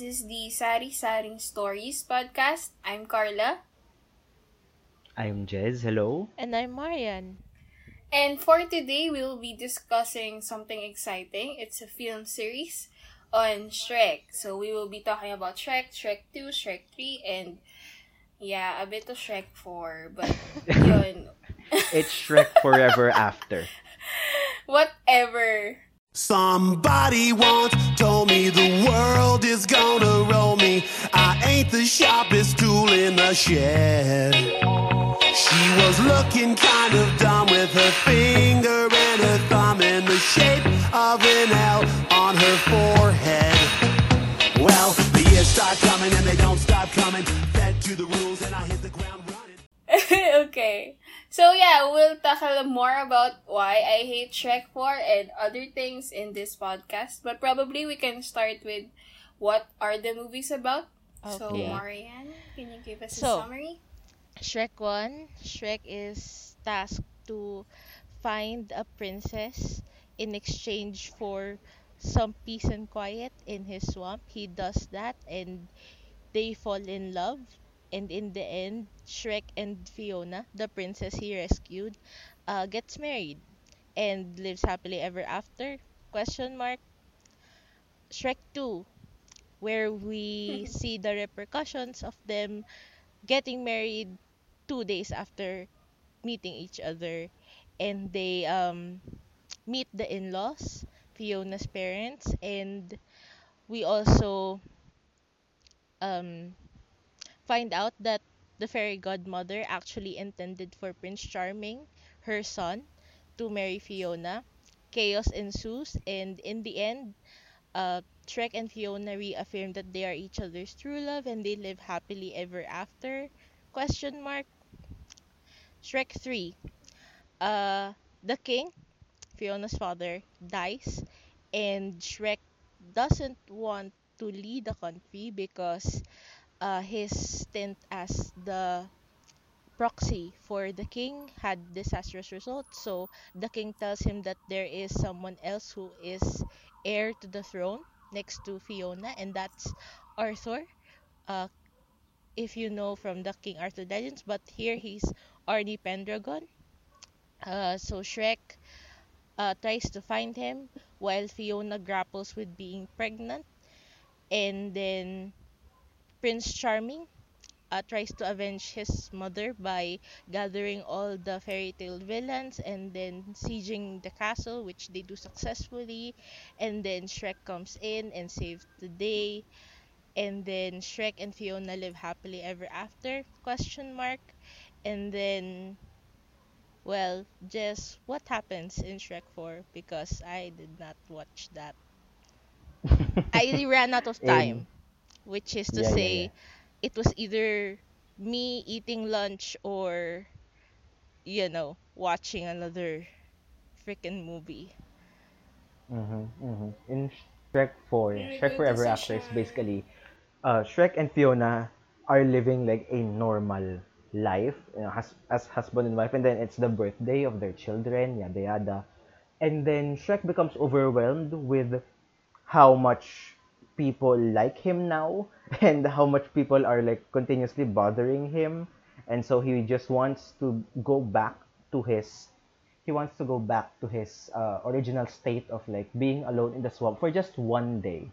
This is the Sari Saring Stories podcast. I'm Carla. I'm Jez. Hello. And I'm Marian. And for today, we will be discussing something exciting. It's a film series on Shrek. So we will be talking about Shrek, Shrek 2, Shrek 3, and yeah, a bit of Shrek 4. But yun. It's Shrek Forever After. Whatever. Somebody once told me the world is gonna roll me. I ain't the sharpest tool in the shed. She was looking kind of dumb with her finger and her thumb in the shape of an L on her forehead. Well, the years start So yeah, we'll tackle more about why I hate Shrek 4 and other things in this podcast. But probably we can start with what are the movies about? So Marianne, can you give us a summary? Shrek 1. Shrek is tasked to find a princess in exchange for some peace and quiet in his swamp. He does that and they fall in love. And in the end, Shrek and Fiona, the princess he rescued, uh, gets married and lives happily ever after. Question mark. Shrek 2, where we see the repercussions of them getting married two days after meeting each other and they um meet the in-laws fiona's parents and we also um find out that the fairy godmother actually intended for prince charming her son to marry fiona chaos ensues and in the end uh Shrek and Fiona reaffirm that they are each other's true love and they live happily ever after. Question mark. Shrek 3. Uh, the king, Fiona's father, dies, and Shrek doesn't want to lead the country because uh, his stint as the proxy for the king had disastrous results. So the king tells him that there is someone else who is heir to the throne next to Fiona, and that's Arthur. Uh, if you know from the King Arthur legends, but here he's Artie Pendragon. Uh, so Shrek uh, tries to find him while Fiona grapples with being pregnant, and then Prince Charming uh, tries to avenge his mother by gathering all the fairy tale villains and then sieging the castle, which they do successfully. And then Shrek comes in and saves the day. And then Shrek and Fiona live happily ever after? Question mark. And then, well, just what happens in Shrek 4? Because I did not watch that. I ran out of time, which is to Yeah, yeah, say, yeah. it was either me eating lunch or, you know, watching another freaking movie. Mm-hmm, mm-hmm. In Shrek 4, Very Shrek good Forever After is basically uh, Shrek and Fiona are living like a normal life you know, has, as husband and wife, and then it's the birthday of their children, yada yada. And then Shrek becomes overwhelmed with how much people like him now and how much people are like continuously bothering him. And so he just wants to go back to his he wants to go back to his uh, original state of like being alone in the swamp for just one day.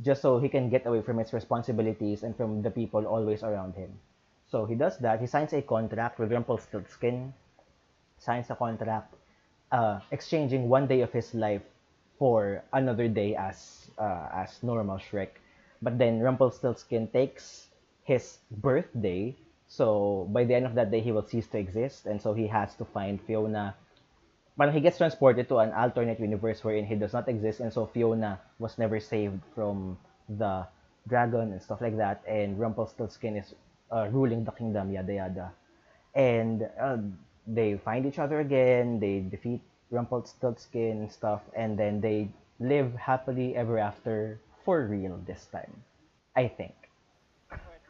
Just so he can get away from his responsibilities and from the people always around him. So he does that. He signs a contract with Rumpelstiltskin. Signs a contract uh, exchanging one day of his life for another day as uh, as normal Shrek. But then Rumpelstiltskin takes his birthday, so by the end of that day he will cease to exist, and so he has to find Fiona. But he gets transported to an alternate universe wherein he does not exist, and so Fiona was never saved from the dragon and stuff like that, and Rumpelstiltskin is uh, ruling the kingdom, yada yada and uh, they find each other again. They defeat Rumpelstiltskin and stuff, and then they live happily ever after for real this time. I think,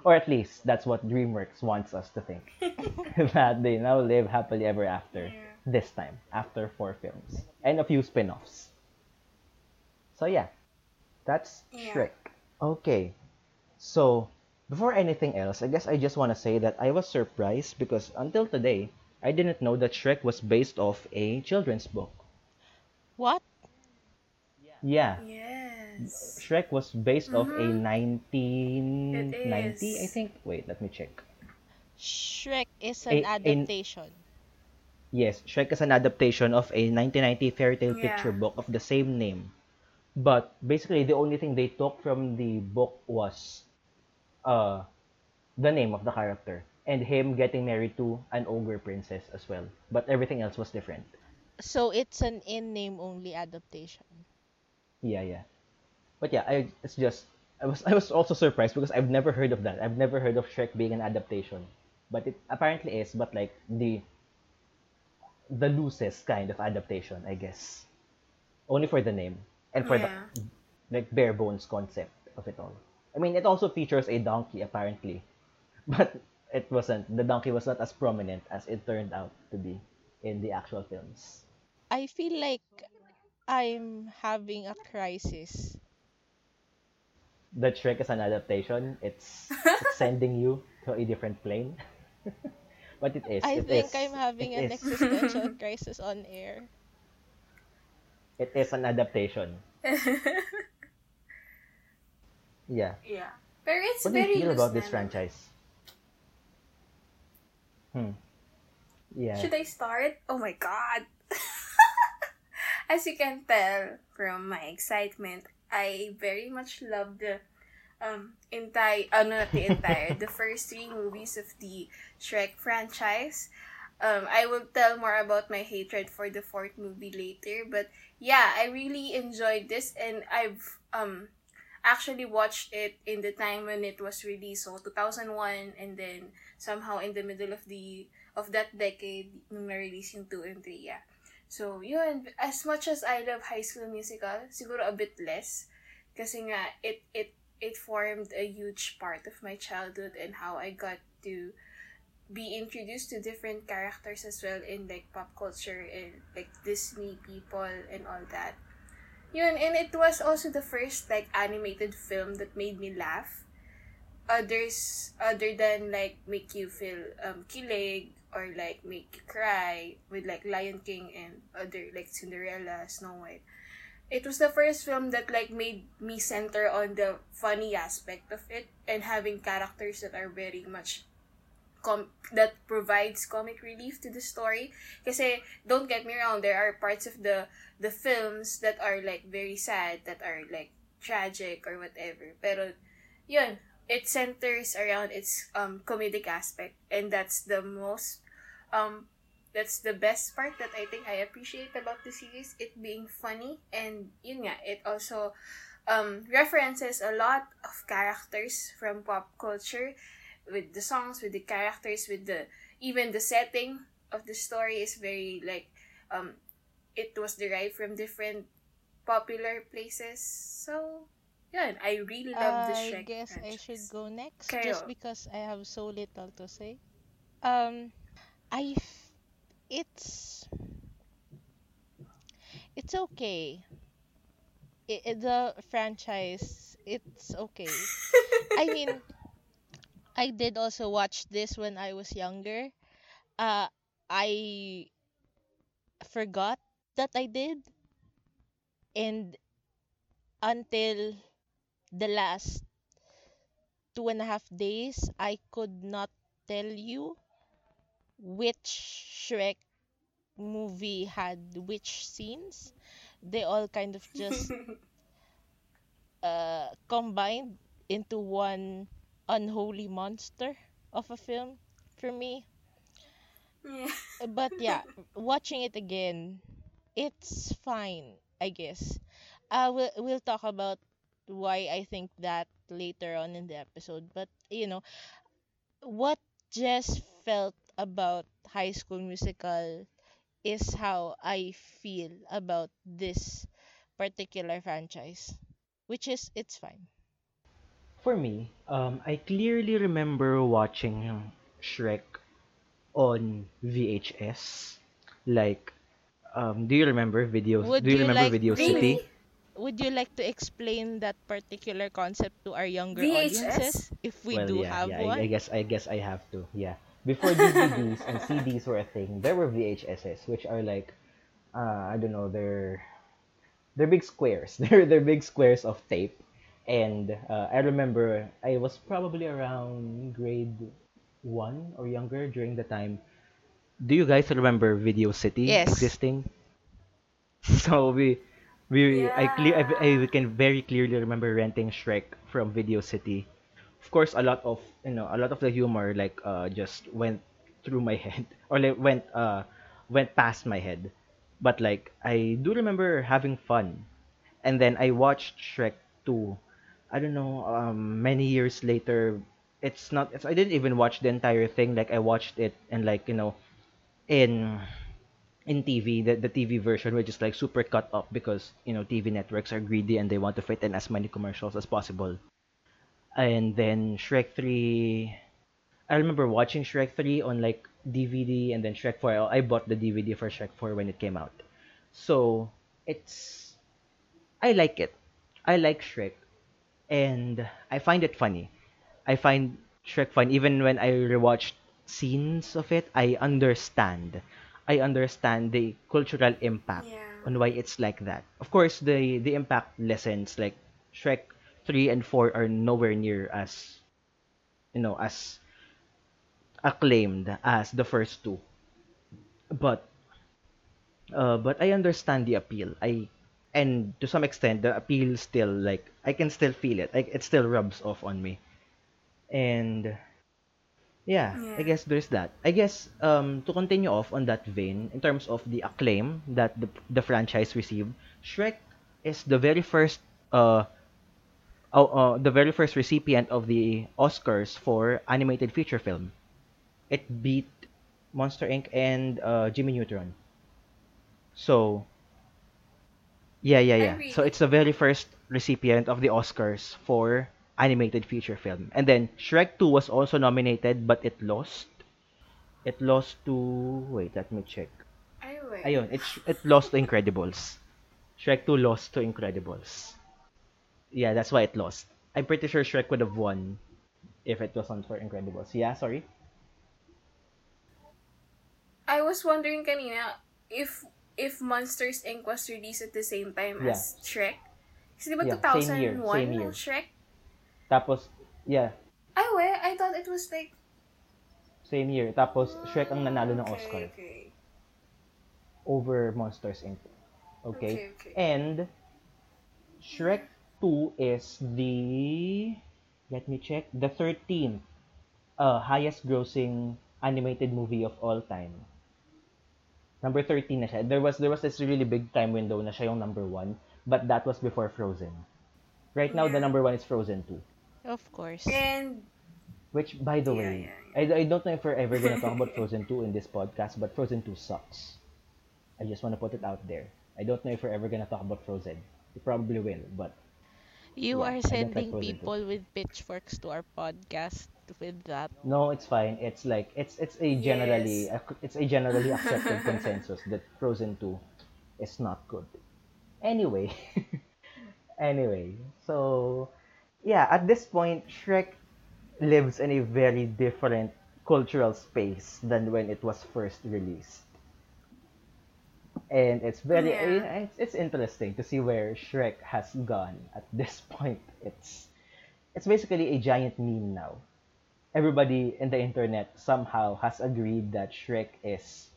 or at least that's what DreamWorks wants us to think that they now live happily ever after Yeah. this time after four films and a few spin-offs. So yeah, that's Yeah. Shrek. Okay. So, before anything else, I guess I just want to say that I was surprised because until today, I didn't know that Shrek was based off a children's book. What? Yeah, Yes. Shrek was based off a Mhm. 1990, I think. Wait, let me check. Shrek is an a- adaptation. Yes, Shrek is an adaptation of a 1990 fairy tale picture book of the same name. But basically, the only thing they took from the book was uh, the name of the character and him getting married to an ogre princess as well. But everything else was different. So it's an in-name only adaptation. Yeah, yeah. But yeah, I it's just I was I was also surprised because I've never heard of that. I've never heard of Shrek being an adaptation. But it apparently is, but like the the loosest kind of adaptation, I guess. Only for the name and for Yeah. the like bare bones concept of it all. I mean, it also features a donkey apparently, but it wasn't. The donkey was not as prominent as it turned out to be in the actual films. I feel like I'm having a crisis. The Shrek is an adaptation. It's, it's sending you to a different plane. but it is. I it think is, I'm having it an is. existential crisis on air. It is an adaptation. Yeah. yeah. Pero it's What do you very feel about this franchise? Hmm. Yeah. Should I start? Oh my god. As you can tell from my excitement, I very much love the um entire ano not the entire the first three movies of the Shrek franchise. Um, I will tell more about my hatred for the fourth movie later, but yeah, I really enjoyed this, and I've um actually watched it in the time when it was released, so 2001, and then somehow in the middle of the of that decade nung na-release yung 2 and 3, yeah. So, yun, as much as I love High School Musical, siguro a bit less. Kasi nga, it, it, it formed a huge part of my childhood and how I got to be introduced to different characters as well in like pop culture and like Disney people and all that. Yun, and it was also the first like animated film that made me laugh. Others, other than like make you feel um kilig or like make you cry with like Lion King and other like Cinderella, Snow White. It was the first film that like made me center on the funny aspect of it and having characters that are very much com- that provides comic relief to the story. Kasi don't get me wrong, there are parts of the the films that are like very sad, that are like tragic or whatever. Pero yun, it centers around its um comedic aspect and that's the most um that's the best part that I think I appreciate about the series, it being funny and yun nga, it also um references a lot of characters from pop culture with the songs, with the characters, with the even the setting of the story is very like um it was derived from different popular places. So yeah, I really love the I Shrek guess I should go next Kayo. just because I have so little to say. Um, I f- it's it's okay. I i- the franchise, it's okay. I mean, I did also watch this when I was younger. Uh, I forgot that I did, and until the last two and a half days, I could not tell you which Shrek movie had which scenes. They all kind of just uh, combined into one unholy monster of a film for me. yeah. But yeah, watching it again, it's fine, I guess. Uh, we'll, we'll talk about why I think that later on in the episode. But, you know, what Jess felt about High School Musical is how I feel about this particular franchise, which is, it's fine. For me, um, I clearly remember watching Shrek on VHS. Like, um, do you remember videos? Would do you you remember like Video Really? City? would you like to explain that particular concept to our younger VHS? audiences if we well, do yeah, have yeah, I- one? I, guess I guess I have to. Yeah. Before DVDs and CDs were a thing, there were VHSs, which are like, uh, I don't know, they're they're big squares. They're they're big squares of tape, and uh, I remember I was probably around grade one or younger during the time. Do you guys remember Video City Yes. existing? So we we I clear I, I can very clearly remember renting Shrek from Video City. Of course, a lot of you know a lot of the humor like uh just went through my head or like went uh went past my head. But like I do remember having fun. And then I watched Shrek 2. I don't know um many years later. It's not it's, I didn't even watch the entire thing like I watched it and like you know in in TV, the, the TV version, which is like super cut up because, you know, TV networks are greedy and they want to fit in as many commercials as possible. And then Shrek 3, I remember watching Shrek 3 on like DVD and then Shrek 4. I bought the DVD for Shrek 4 when it came out. So, it's, I like it. I like Shrek. And I find it funny. I find Shrek fun. Even when I rewatched scenes of it, I understand. I understand the cultural impact Yeah. on why it's like that. Of course, the the impact lessons like Shrek 3 and 4 are nowhere near as you know as acclaimed as the first two. But uh, but I understand the appeal. I and to some extent the appeal still like I can still feel it. Like it still rubs off on me. And yeah, I guess there's that. I guess um to continue off on that vein in terms of the acclaim that the the franchise received, Shrek is the very first uh oh, uh, the very first recipient of the Oscars for animated feature film. It beat Monster Inc. and uh, Jimmy Neutron. So, yeah, yeah, yeah. So it's the very first recipient of the Oscars for animated feature film. And then Shrek 2 was also nominated, but it lost. It lost to wait, let me check. I. Ayun, it it lost to Incredibles. Shrek 2 lost to Incredibles. Yeah, that's why it lost. I'm pretty sure Shrek would have won if it wasn't for Incredibles. Yeah, sorry. I was wondering kanina if if Monsters Inc. was released at the same time Yeah. as Shrek. Kasi di ba Yeah, 2001 same year, same year. Shrek? Tapos, yeah, Ay, we, I thought it was like... same year. Tapos, ah, Shrek ang nanalo ng Okay, Oscar Okay, over Monsters Inc. okay. Okay? okay. And, Shrek 2 is the, let me check, the 13th uh, highest grossing animated movie of all time. Number 13 na siya. There was there was this really big time window na siya yung number 1, but that was before Frozen. Right now, the number 1 is Frozen 2. Of course. And, Which, by the Yeah, way, yeah, I, I don't know if we're ever gonna talk about Frozen 2 in this podcast, but Frozen 2 sucks. I just wanna put it out there. I don't know if we're ever gonna talk about Frozen. We probably will, but you yeah, I are don't like sending people with pitchforks to our podcast with that. no, it's fine. It's like it's it's a generally it's a generally accepted consensus that Frozen 2 is not good. Anyway, anyway, so yeah, at this point, Shrek lives in a very different cultural space than when it was first released. And it's very Yeah. Eh, eh, it's, it's interesting to see where Shrek has gone at this point. It's it's basically a giant meme now. Everybody in the internet somehow has agreed that Shrek is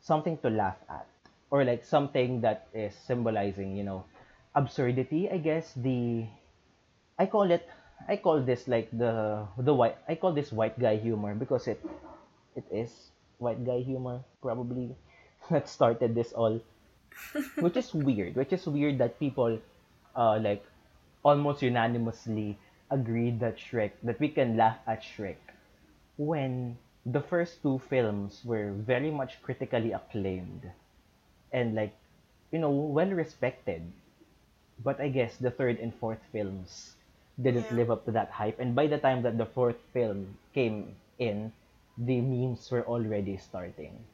something to laugh at or like something that is symbolizing, you know, absurdity, I guess, the I call it I call this like the the white I call this white guy humor because it it is white guy humor probably that started this all. Which is weird. Which is weird that people uh like almost unanimously agreed that Shrek that we can laugh at Shrek when the first two films were very much critically acclaimed and like you know well respected. But I guess the third and fourth films didn't Yeah. live up to that hype. And by the time that the fourth film came in the memes were already starting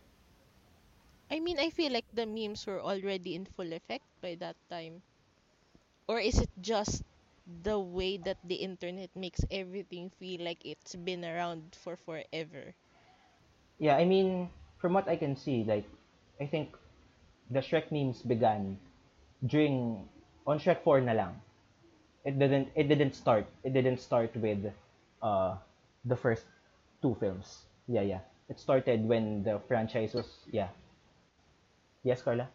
I mean, I feel like the memes were already in full effect by that time. Or is it just the way that the internet makes everything feel like it's been around for forever? Yeah, I mean, from what I can see, like, I think the Shrek memes began during on Shrek 4 na lang. It didn't it didn't start. It didn't start with uh the first two films. Yeah, yeah. It started when the franchise was yeah. Yes, Carla?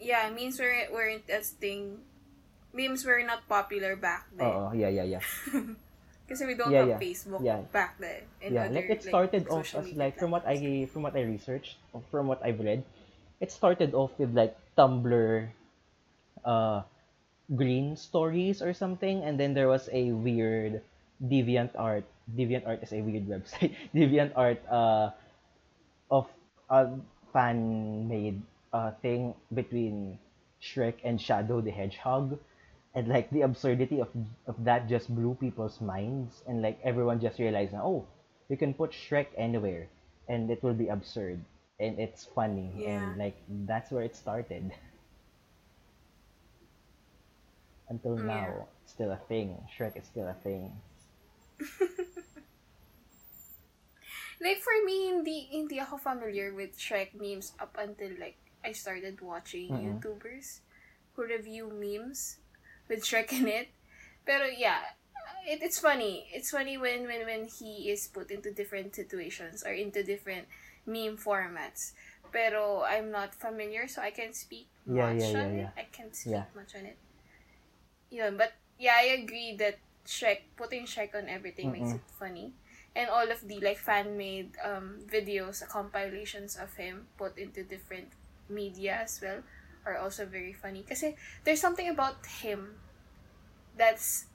Yeah, memes were, weren't as thing. Memes were not popular back then. Oh, yeah, yeah, yeah. Because we don't Yeah, have yeah. Facebook Yeah. back then. and yeah, other, like it started off as like from what. I from what I researched, or from what I've read, it started off with like Tumblr uh green stories or something and then there was a weird deviant art. Deviant art is a weird website. DeviantArt uh of a fan made uh thing between Shrek and Shadow the Hedgehog. And like the absurdity of of that just blew people's minds and like everyone just realized oh, you can put Shrek anywhere and it will be absurd and it's funny Yeah. and like that's where it started. Until Yeah. now, it's still a thing. Shrek is still a thing. Like for me, hindi hindi ako familiar with Shrek memes up until like I started watching Mm-mm. YouTubers who review memes with Shrek in it. Pero yeah, it, it's funny. It's funny when, when when he is put into different situations or into different meme formats. Pero I'm not familiar, so I can't speak Yeah, much yeah, on yeah, it. I can't speak much on it. Yun, but yeah, I agree that Shrek, putting Shrek on everything makes Mm-mm. it funny. And all of the like fan made um, videos, compilations of him put into different media as well are also very funny. Kasi there's something about him that's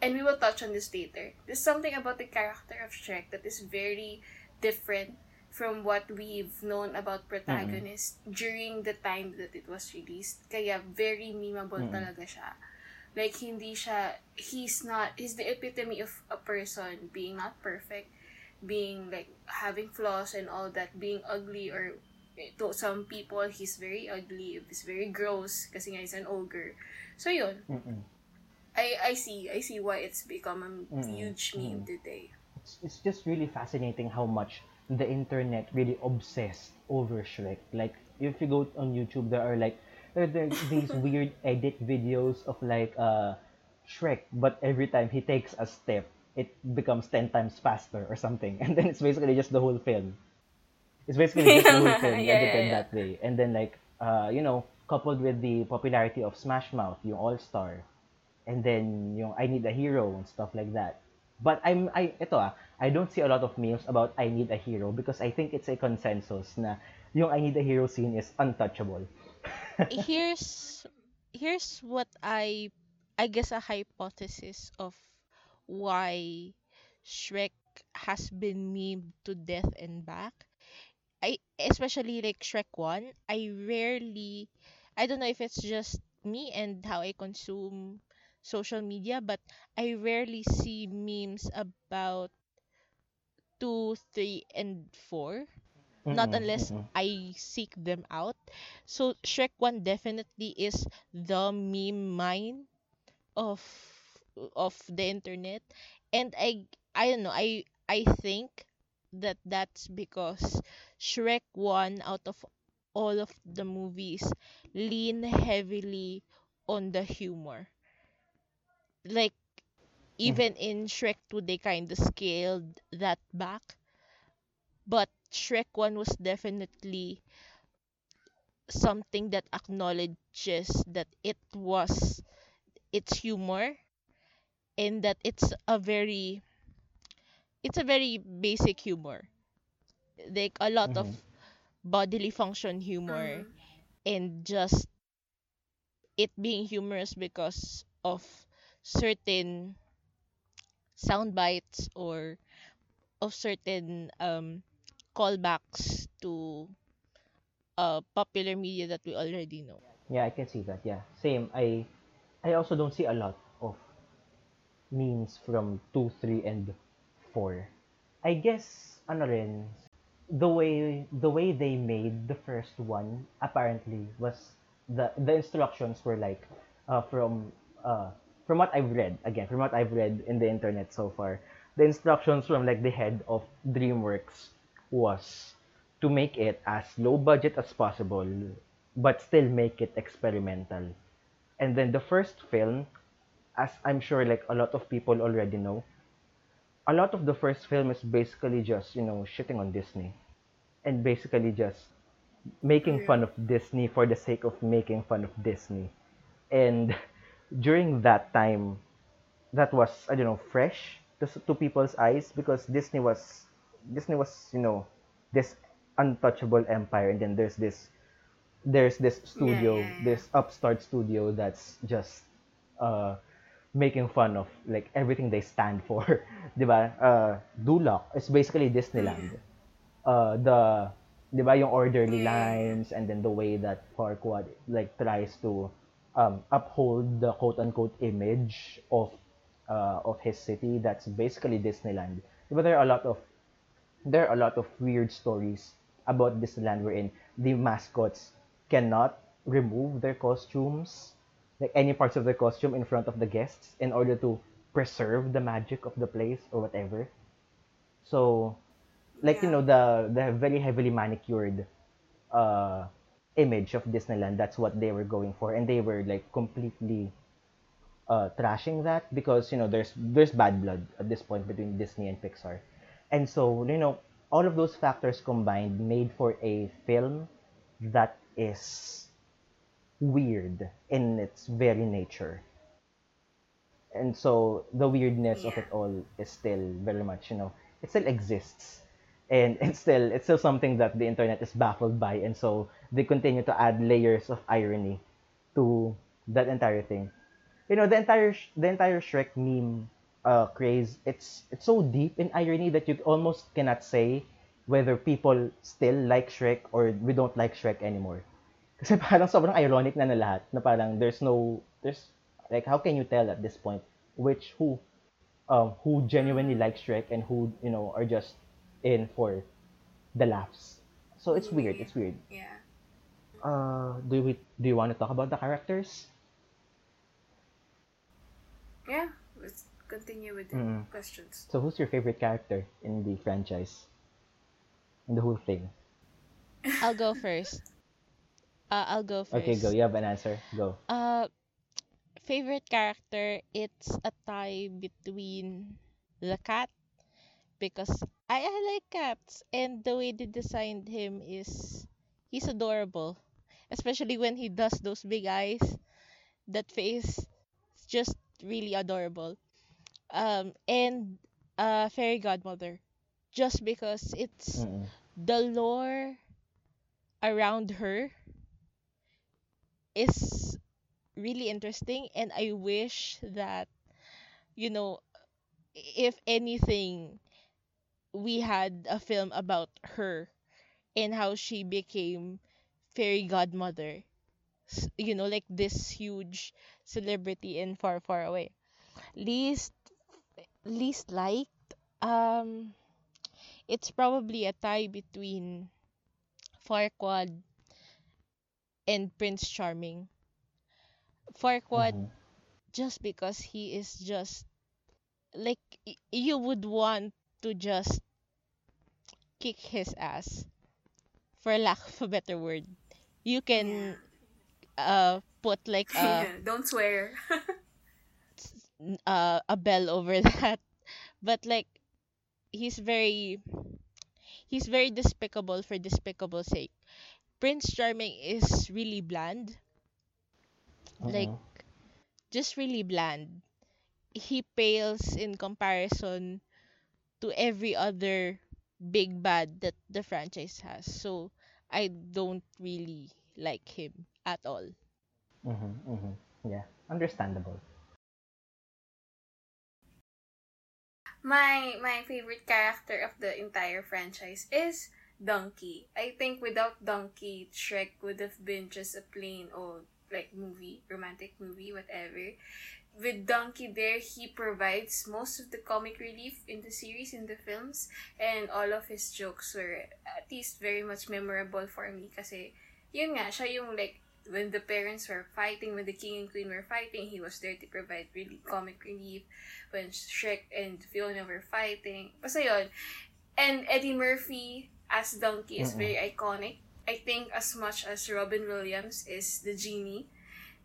and we will touch on this later. There's something about the character of Shrek that is very different from what we've known about protagonist during the time that it was released. Kaya very memeable Mm-mm. talaga siya. Like, hindi siya, he's not, he's the epitome of a person being not perfect, being like, having flaws and all that, being ugly or to some people, he's very ugly, he's very gross, kasi nga he's an ogre. So yun, Mm-mm. I I see I see why it's become a Mm, huge meme mm. today. it's, it's just really fascinating how much the internet really obsessed over Shrek. Like, if you go on YouTube, there are like there there these weird edit videos of like uh Shrek, but every time he takes a step, it becomes ten times faster or something, and then it's basically just the whole film. It's basically just the whole film Yeah, yeah, edited yeah. that way, and then like uh you know coupled with the popularity of Smash Mouth, yung All Star, and then yung I Need a Hero and stuff like that. But I'm I ito ah, I don't see a lot of memes about I Need a Hero because I think it's a consensus na yung I Need a Hero scene is untouchable. Here's here's what I I guess a hypothesis of why Shrek has been memed to death and back. I especially like Shrek 1, I rarely I don't know if it's just me and how I consume social media, but I rarely see memes about 2, 3 and 4 not unless. I seek them out. So Shrek 1 definitely is the meme mine of of the internet and I I don't know I I think that that's because Shrek 1 out of all of the movies lean heavily on the humor. Like mm. even in Shrek 2 they kind of scaled that back but Shrek 1 was definitely something that acknowledges that it was its humor and that it's a very it's a very basic humor like a lot of Mhm. bodily function humor Mhm. and just it being humorous because of certain sound bites or of certain um callbacks to uh popular media that we already know. Yeah, I can see that. Yeah, same. I I also don't see a lot of memes from 2, 3, and 4. I guess, ano rin, the way the way they made the first one apparently was the the instructions were like uh, from uh, from what I've read again from what I've read in the internet so far the instructions from like the head of DreamWorks was to make it as low budget as possible but still make it experimental. And then the first film as I'm sure like a lot of people already know a lot of the first film is basically just you know shitting on Disney. And basically just making fun of Disney for the sake of making fun of Disney. And during that time that was I don't know fresh to, to people's eyes because Disney was Disney was you know this untouchable empire and then there's this there's this studio yeah, yeah. this upstart studio that's just uh making fun of like everything they stand for 'di ba? Uh Duloc is basically Disneyland. Uh the 'di ba yung orderly lines and then the way that Farquaad like tries to um uphold the quote unquote image of uh of his city that's basically Disneyland. But there are a lot of there are a lot of weird stories about Disneyland wherein the mascots cannot remove their costumes, like any parts of their costume in front of the guests in order to preserve the magic of the place or whatever. So, like you know the the very heavily manicured uh image of Disneyland, that's what they were going for. And they were like completely uh, trashing that because you know there's there's bad blood at this point between Disney and Pixar, and so you know all of those factors combined made for a film that is weird in its very nature, and so the weirdness of it all is still very much you know it still exists, and it's still it's still something that the internet is baffled by, and so they continue to add layers of irony to that entire thing. You know the entire the entire Shrek meme uh craze it's it's so deep in irony that you almost cannot say whether people still like Shrek or we don't like Shrek anymore. Kasi parang sobrang ironic na na lahat na parang there's no there's like how can you tell at this point which who um who genuinely likes Shrek and who you know are just in for the laughs. So it's weird, it's weird. Yeah. Uh do we do you want to talk about the characters? Yeah. Let's continue with the Mm. questions. So who's your favorite character in the franchise? In the whole thing. I'll go first. Uh, I'll go first. Okay, go. You have an answer. Go. Uh, favorite character, it's a tie between the cat because I, I like cats and the way they designed him is he's adorable. Especially when he does those big eyes. That face is just really adorable. Um and uh fairy godmother. Just because it's Mm-mm. the lore around her is really interesting and I wish that you know if anything we had a film about her and how she became fairy godmother you know like this huge celebrity and far far away least least liked um it's probably a tie between Farquaad and Prince Charming. Farquaad Mhm. just because he is just like y- you would want to just kick his ass for lack of a better word. You can uh put like a yeah. Don't swear. uh, a bell over that but like he's very he's very despicable for despicable sake prince charming is really bland like Mhm. just really bland he pales in comparison to every other big bad that the franchise has so i don't really like him at all Mm-hmm, mm-hmm. Yeah. Understandable. My my favorite character of the entire franchise is Donkey. I think without Donkey, Shrek would have been just a plain old like movie, romantic movie, whatever. with Donkey there, he provides most of the comic relief in the series, in the films, and all of his jokes were at least very much memorable for me kasi yun nga, siya yung like, when the parents were fighting, when the king and queen were fighting, he was there to provide really comic relief. When Shrek and Fiona were fighting. Basta yun. And Eddie Murphy as Donkey is Mm-mm. very iconic. I think as much as Robin Williams is the genie.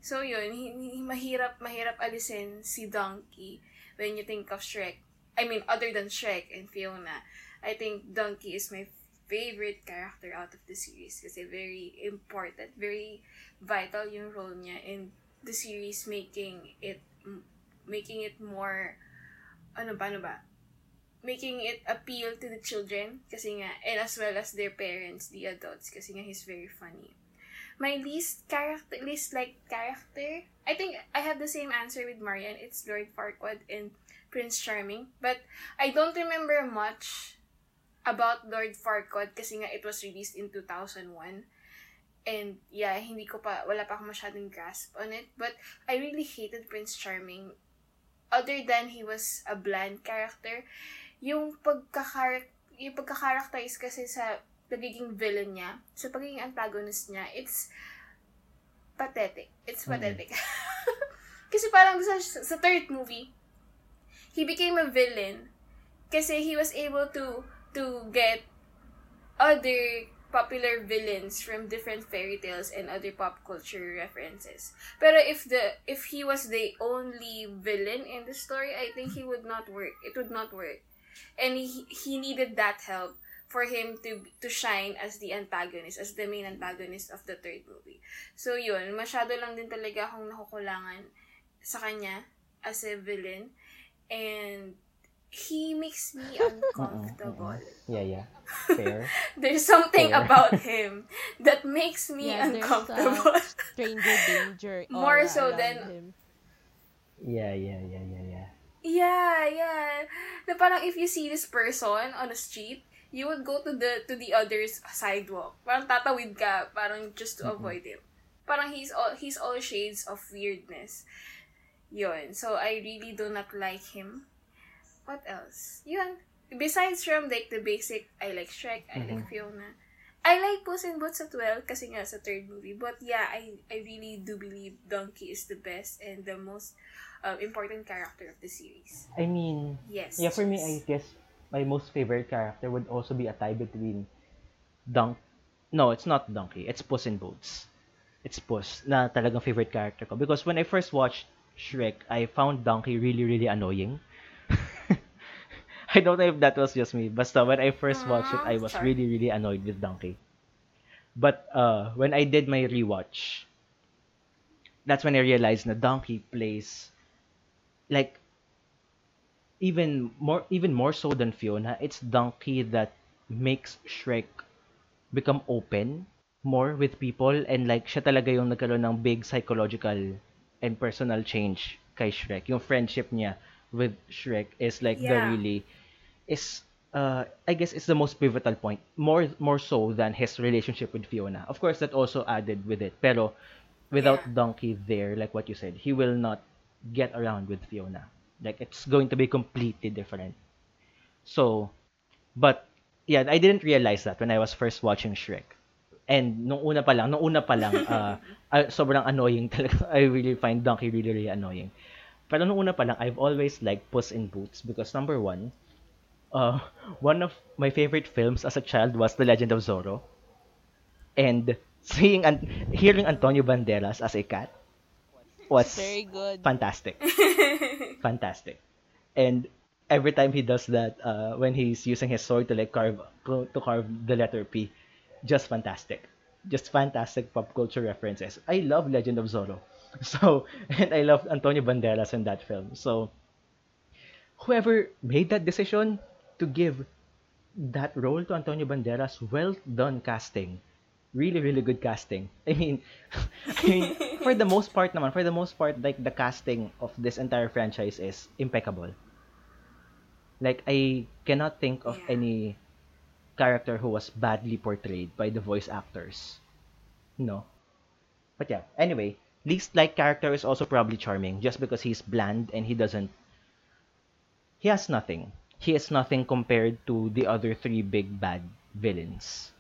So yun, hi- hi- mahirap, mahirap alisin si Donkey when you think of Shrek. I mean, other than Shrek and Fiona, I think Donkey is my favorite character out of the series kasi very important, very vital yung role niya in the series making it making it more ano ba, ano ba? Making it appeal to the children kasi nga, and as well as their parents, the adults, kasi nga he's very funny. My least character, least like character, I think I have the same answer with Marian. It's Lord Farquaad and Prince Charming. But I don't remember much about Lord Farquaad kasi nga it was released in 2001. And yeah, hindi ko pa, wala pa akong masyadong grasp on it. But I really hated Prince Charming. Other than he was a bland character, yung pagkakar yung pagkakarakterize kasi sa pagiging villain niya, sa pagiging antagonist niya, it's pathetic. It's Mm. pathetic. kasi parang sa, sa third movie, he became a villain kasi he was able to to get other popular villains from different fairy tales and other pop culture references. Pero if the if he was the only villain in the story, I think he would not work. It would not work. And he he needed that help for him to to shine as the antagonist, as the main antagonist of the third movie. So yun, masyado lang din talaga akong nakukulangan sa kanya as a villain. And he makes me uncomfortable. Yeah, yeah. Fair. There's something Fair. about him that makes me Yeah, there's uncomfortable. stranger danger More aura so than- him. Yeah, yeah, yeah, yeah, yeah. yeah, yeah. Na parang if you see this person on the street, you would go to the to the other's sidewalk. Parang tatawid ka, parang just to Mhm. avoid him. Parang he's all he's all shades of weirdness. Yun. So I really do not like him. What else? Yun. Besides from like the basic, I like Shrek, I like Mhm. Fiona. I like Puss in Boots as well kasi nga sa third movie. But yeah, I I really do believe Donkey is the best and the most uh, important character of the series. I mean, Yes. yeah, for me. I guess my most favorite character would also be a tie between Dunk. No, it's not Donkey. It's Puss in Boots. It's Puss na talagang favorite character ko. Because when I first watched Shrek, I found Donkey really, really annoying. I don't know if that was just me. Basta when I first watched it, I was Char. really, really annoyed with Donkey. But uh, when I did my rewatch, that's when I realized na Donkey plays like even more even more so than Fiona, it's Donkey that makes Shrek become open more with people and like siya talaga yung nagkaroon ng big psychological and personal change kay Shrek. Yung friendship niya with Shrek is like the really is uh I guess it's the most pivotal point more more so than his relationship with Fiona. Of course that also added with it. Pero without Yeah. Donkey there like what you said, he will not get around with Fiona. Like it's going to be completely different. So, but yeah, I didn't realize that when I was first watching Shrek. And nung una pa lang, nung una pa lang, uh, ah, sobrang annoying talaga. I really find Donkey really, really annoying. Pero nung una pa lang, I've always liked Puss in Boots because number one, uh, one of my favorite films as a child was The Legend of Zorro. And seeing and hearing Antonio Banderas as a cat was Very good. fantastic. fantastic. And every time he does that, uh, when he's using his sword to like carve to carve the letter P, just fantastic. Just fantastic pop culture references. I love Legend of Zorro. So, and I love Antonio Banderas in that film. So, whoever made that decision to give that role to Antonio Banderas, well done casting. Really, really good casting. I mean, I mean, for the most part naman, for the most part, like the casting of this entire franchise is impeccable. Like I cannot think of Yeah. any character who was badly portrayed by the voice actors. No. But yeah, anyway, least like character is also probably charming just because he's bland and he doesn't he has nothing. He is nothing compared to the other three big bad villains.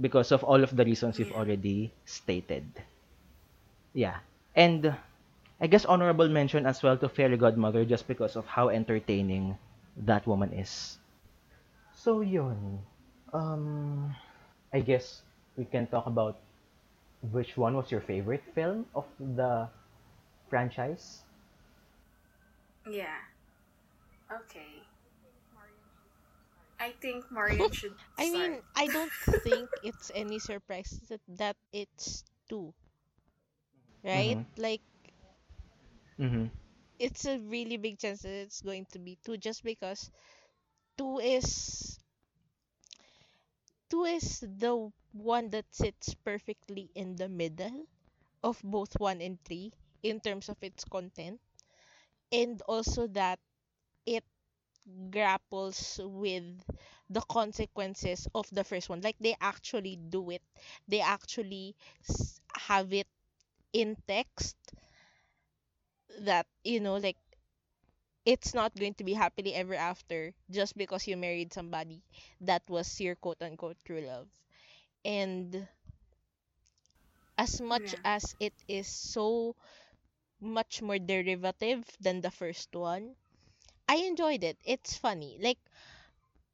Because of all of the reasons we've already stated. Yeah. And I guess honorable mention as well to Fairy Godmother just because of how entertaining that woman is. So yun. Um I guess we can talk about which one was your favorite film of the franchise? Yeah. Okay. I think Marian should I start. mean, I don't think it's any surprise that, that it's two, right? Mhm. Like, Mhm. it's a really big chance that it's going to be two just because two is two is the one that sits perfectly in the middle of both one and three in terms of its content and also that it grapples with the consequences of the first one. Like they actually do it. They actually have it in text that you know like it's not going to be happily ever after just because you married somebody that was your quote unquote true love. And as much Yeah. as it is so much more derivative than the first one i enjoyed it it's funny like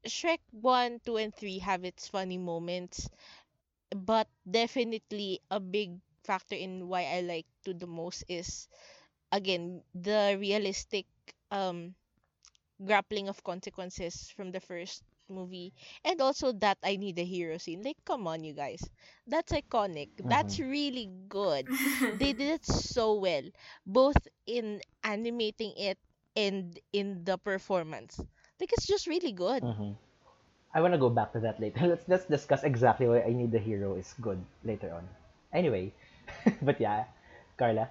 shrek 1 2 and 3 have its funny moments but definitely a big factor in why i like to the most is again the realistic um grappling of consequences from the first movie and also that I need a hero scene. Like come on you guys. That's iconic. That's really good. They did it so well both in animating it and in the performance. Like it's just really good. Mhm. I want to go back to that later. Let's let's discuss exactly why I need the hero is good later on. Anyway, but yeah, Carla.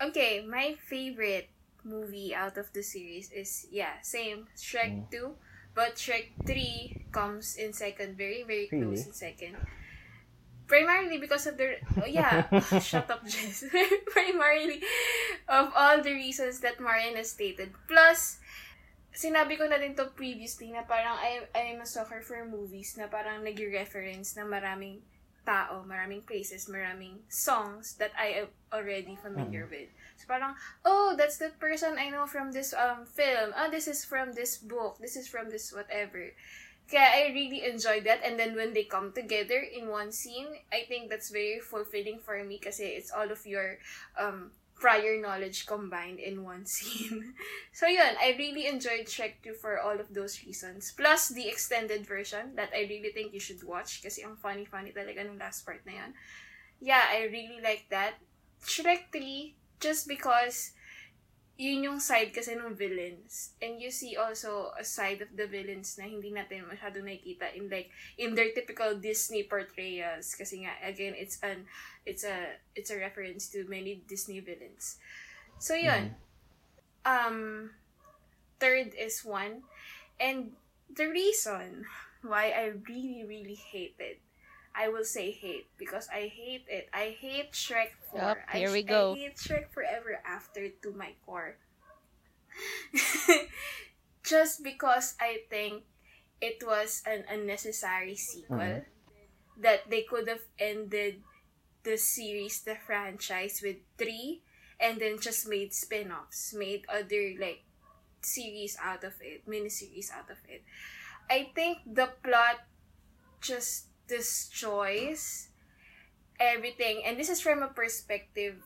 Okay, my favorite movie out of the series is yeah, same Shrek Mm. 2, but Shrek 3 comes in second, very very Really? close in second. Primarily because of the oh, yeah, shut up Jess. Primarily of all the reasons that Marian has stated. Plus sinabi ko na din to previously na parang I, I'm a sucker for movies na parang nag-reference na maraming tao, maraming places, maraming songs that I am already familiar with. So parang, oh, that's that person I know from this um film. Oh, this is from this book. This is from this whatever. Kaya I really enjoy that. And then when they come together in one scene, I think that's very fulfilling for me kasi it's all of your um prior knowledge combined in one scene. so yun, I really enjoyed Shrek 2 for all of those reasons. Plus the extended version that I really think you should watch kasi ang funny-funny talaga ng last part na yun. Yeah, I really like that. Shrek 3, just because yun yung side kasi ng villains. And you see also a side of the villains na hindi natin masyado nakikita in like in their typical Disney portrayals kasi nga again it's an it's a it's a reference to many Disney villains. So yun. Um third is one and the reason why I really really hate it I will say hate because I hate it. I hate Shrek 4. Yup, I, we go. I hate Shrek Forever After to my core. Just because I think it was an unnecessary sequel mm-hmm. that they could have ended the series, the franchise with three and then just made spin-offs, made other like series out of it, miniseries out of it. I think the plot just destroys everything and this is from a perspective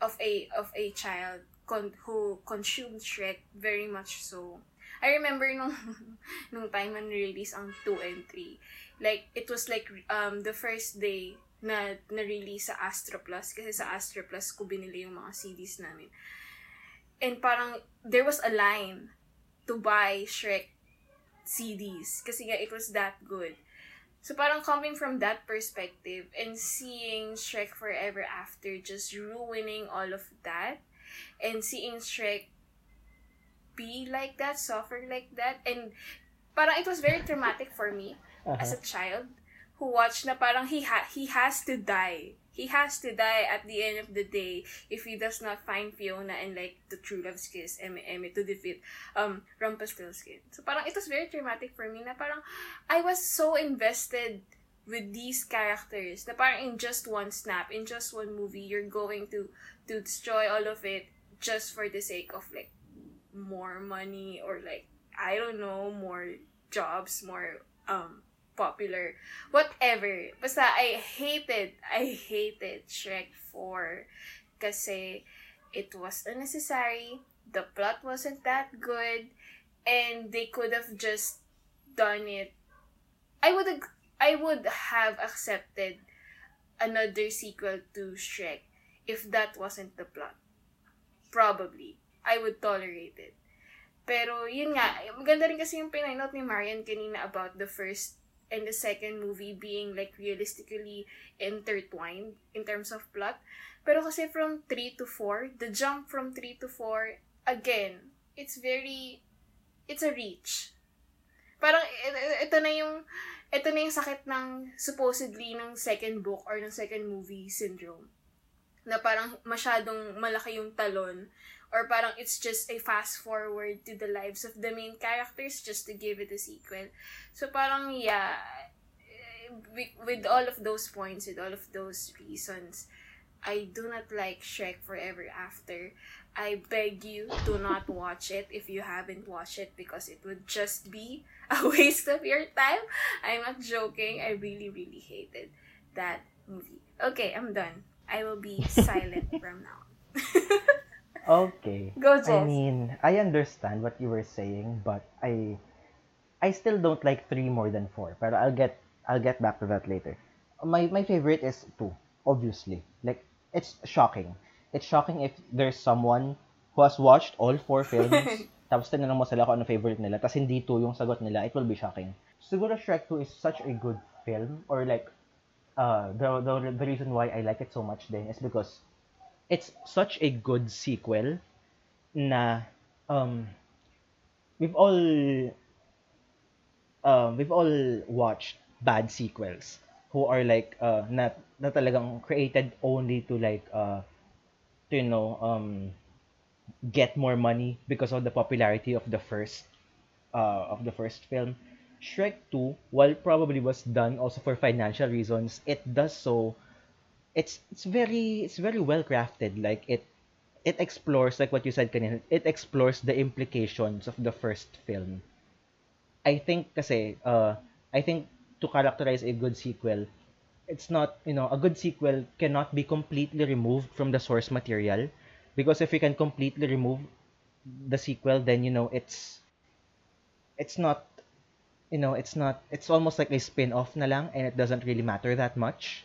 of a of a child con- who consumed Shrek very much so. I remember nung nung time when release ang 2 and 3. Like it was like um the first day na na-release sa Astro Plus kasi sa Astro Plus ko binili yung mga CDs namin. And parang there was a line to buy Shrek CDs kasi nga it was that good. So parang coming from that perspective and seeing Shrek Forever After just ruining all of that and seeing Shrek be like that, suffer like that and parang it was very traumatic for me as a child who watched na parang he ha- he has to die. He has to die at the end of the day if he does not find Fiona and like the true love's kiss, Emme Emme, to defeat um Rumpelstiltskin. So parang it was very traumatic for me na parang I was so invested with these characters na parang in just one snap, in just one movie, you're going to to destroy all of it just for the sake of like more money or like I don't know, more jobs, more um popular, whatever. Basta I hated, I hated Shrek 4 kasi it was unnecessary, the plot wasn't that good, and they could have just done it. I would I would have accepted another sequel to Shrek if that wasn't the plot. Probably. I would tolerate it. Pero, yun nga, maganda rin kasi yung pinanote ni Marian kanina about the first and the second movie being like realistically intertwined in terms of plot. Pero kasi from 3 to 4, the jump from 3 to 4, again, it's very, it's a reach. Parang, i- i- ito na yung, ito na yung sakit ng supposedly ng second book or ng second movie syndrome. Na parang masyadong malaki yung talon or parang it's just a fast forward to the lives of the main characters just to give it a sequel. So parang yeah, eh, with, all of those points, with all of those reasons, I do not like Shrek Forever After. I beg you, do not watch it if you haven't watched it because it would just be a waste of your time. I'm not joking. I really, really hated that movie. Okay, I'm done. I will be silent from now. Okay. Go, I Jess. mean, I understand what you were saying, but I I still don't like three more than four. But I'll get I'll get back to that later. My my favorite is two, obviously. Like it's shocking. It's shocking if there's someone who has watched all four films, tapos tinanong mo sila kung ano favorite nila, tapos hindi two yung sagot nila, it will be shocking. Siguro Shrek 2 is such a good film, or like, uh, the, the, the reason why I like it so much then is because it's such a good sequel na um we've all um we've all watched bad sequels who are like uh na, na talagang created only to like uh to, you know um get more money because of the popularity of the first uh of the first film. Shrek 2 while probably was done also for financial reasons it does so it's it's very it's very well crafted like it it explores like what you said kanina it explores the implications of the first film. I think kasi uh I think to characterize a good sequel it's not you know a good sequel cannot be completely removed from the source material. Because if you can completely remove the sequel then you know it's it's not you know it's not it's almost like a spin-off na lang and it doesn't really matter that much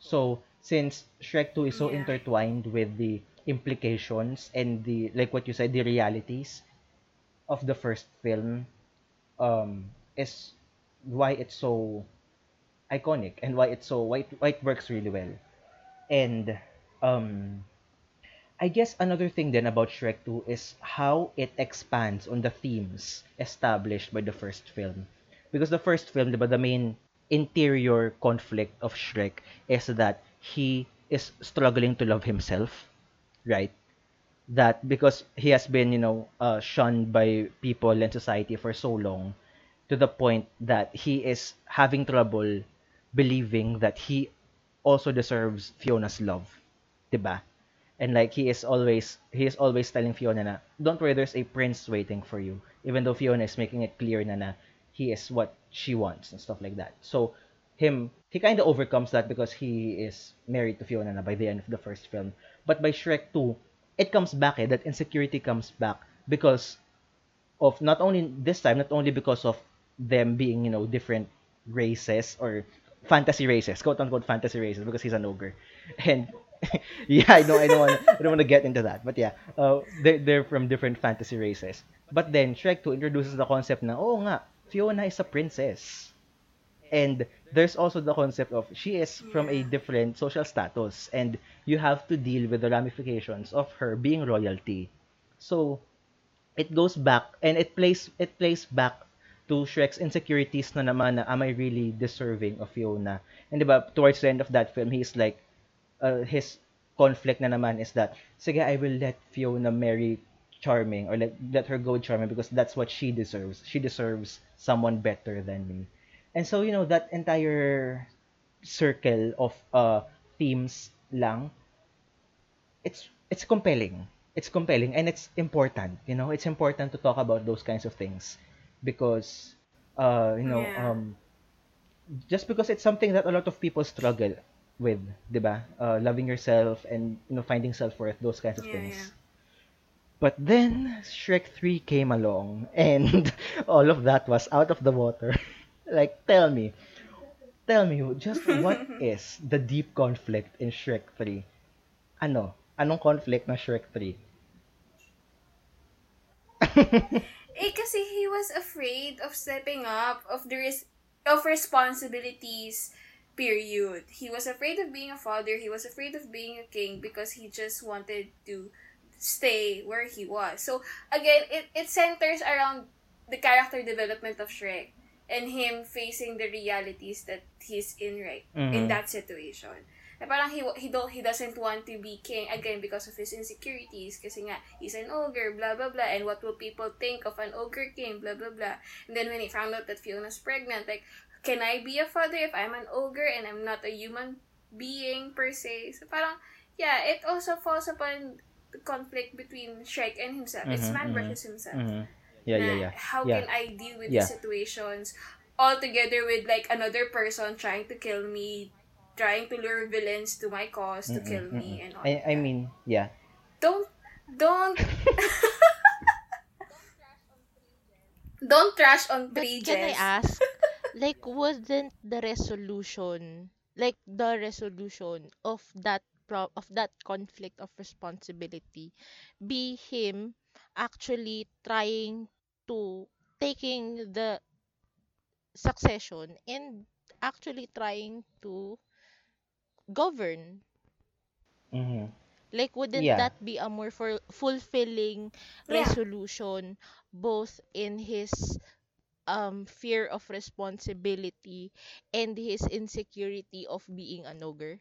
so since Shrek 2 is so Yeah. intertwined with the implications and the like what you said the realities of the first film um is why it's so iconic and why it's so why it, why it works really well and um I guess another thing then about Shrek 2 is how it expands on the themes established by the first film. Because the first film, diba, the main interior conflict of Shrek is that he is struggling to love himself, right? That because he has been, you know, uh, shunned by people and society for so long, to the point that he is having trouble believing that he also deserves Fiona's love, diba? and like he is always he is always telling Fiona na don't worry there's a prince waiting for you even though Fiona is making it clear na na he is what she wants and stuff like that. So him he kind of overcomes that because he is married to Fiona na by the end of the first film. But by Shrek 2 it comes back eh that insecurity comes back because of not only this time not only because of them being you know different races or fantasy races quote unquote fantasy races because he's an ogre and yeah I know I don't want I don't want to get into that but yeah uh, they're, they're from different fantasy races. But then Shrek 2 introduces the concept na oh nga Fiona is a princess. And there's also the concept of she is from a different social status. And you have to deal with the ramifications of her being royalty. So it goes back and it plays it plays back to Shrek's insecurities na naman na am I really deserving of Fiona? And diba, towards the end of that film, he's like, uh, his conflict na naman is that, sige, I will let Fiona marry Charming or let, let her go with Charming because that's what she deserves. She deserves someone better than me. And so, you know, that entire circle of uh, themes lang, it's it's compelling. It's compelling and it's important, you know, it's important to talk about those kinds of things because uh, you know, Yeah. um just because it's something that a lot of people struggle with, 'di ba? Uh, loving yourself and you know finding self-worth, those kinds of Yeah, things. yeah. But then Shrek 3 came along and all of that was out of the water. like tell me, tell me just what is the deep conflict in Shrek 3? Ano? Anong conflict ng Shrek 3? Eh, kasi he was afraid of stepping up of the res- of responsibilities. Period. He was afraid of being a father. He was afraid of being a king because he just wanted to stay where he was. So again, it it centers around the character development of Shrek and him facing the realities that he's in right in Mhm. that situation. Na parang he he don't he doesn't want to be king again because of his insecurities kasi nga he's an ogre blah blah blah and what will people think of an ogre king blah blah blah and then when he found out that Fiona's pregnant like can I be a father if I'm an ogre and I'm not a human being per se so parang yeah it also falls upon the conflict between Shrek and himself it's Mhm, man mhm, versus himself Mhm. Yeah, yeah, yeah. how yeah. can I deal with Yeah. these situations all together with like another person trying to kill me, trying to lure villains to my cause to kill me and all. I, I mean, yeah. don't don't don't trash on But three can I ask, like, wasn't the resolution, like the resolution of that pro- of that conflict of responsibility, be him actually trying to taking the succession and actually trying to govern? hmm Like, wouldn't Yeah. that be a more for fulfilling Yeah. resolution, both in his um fear of responsibility and his insecurity of being an ogre?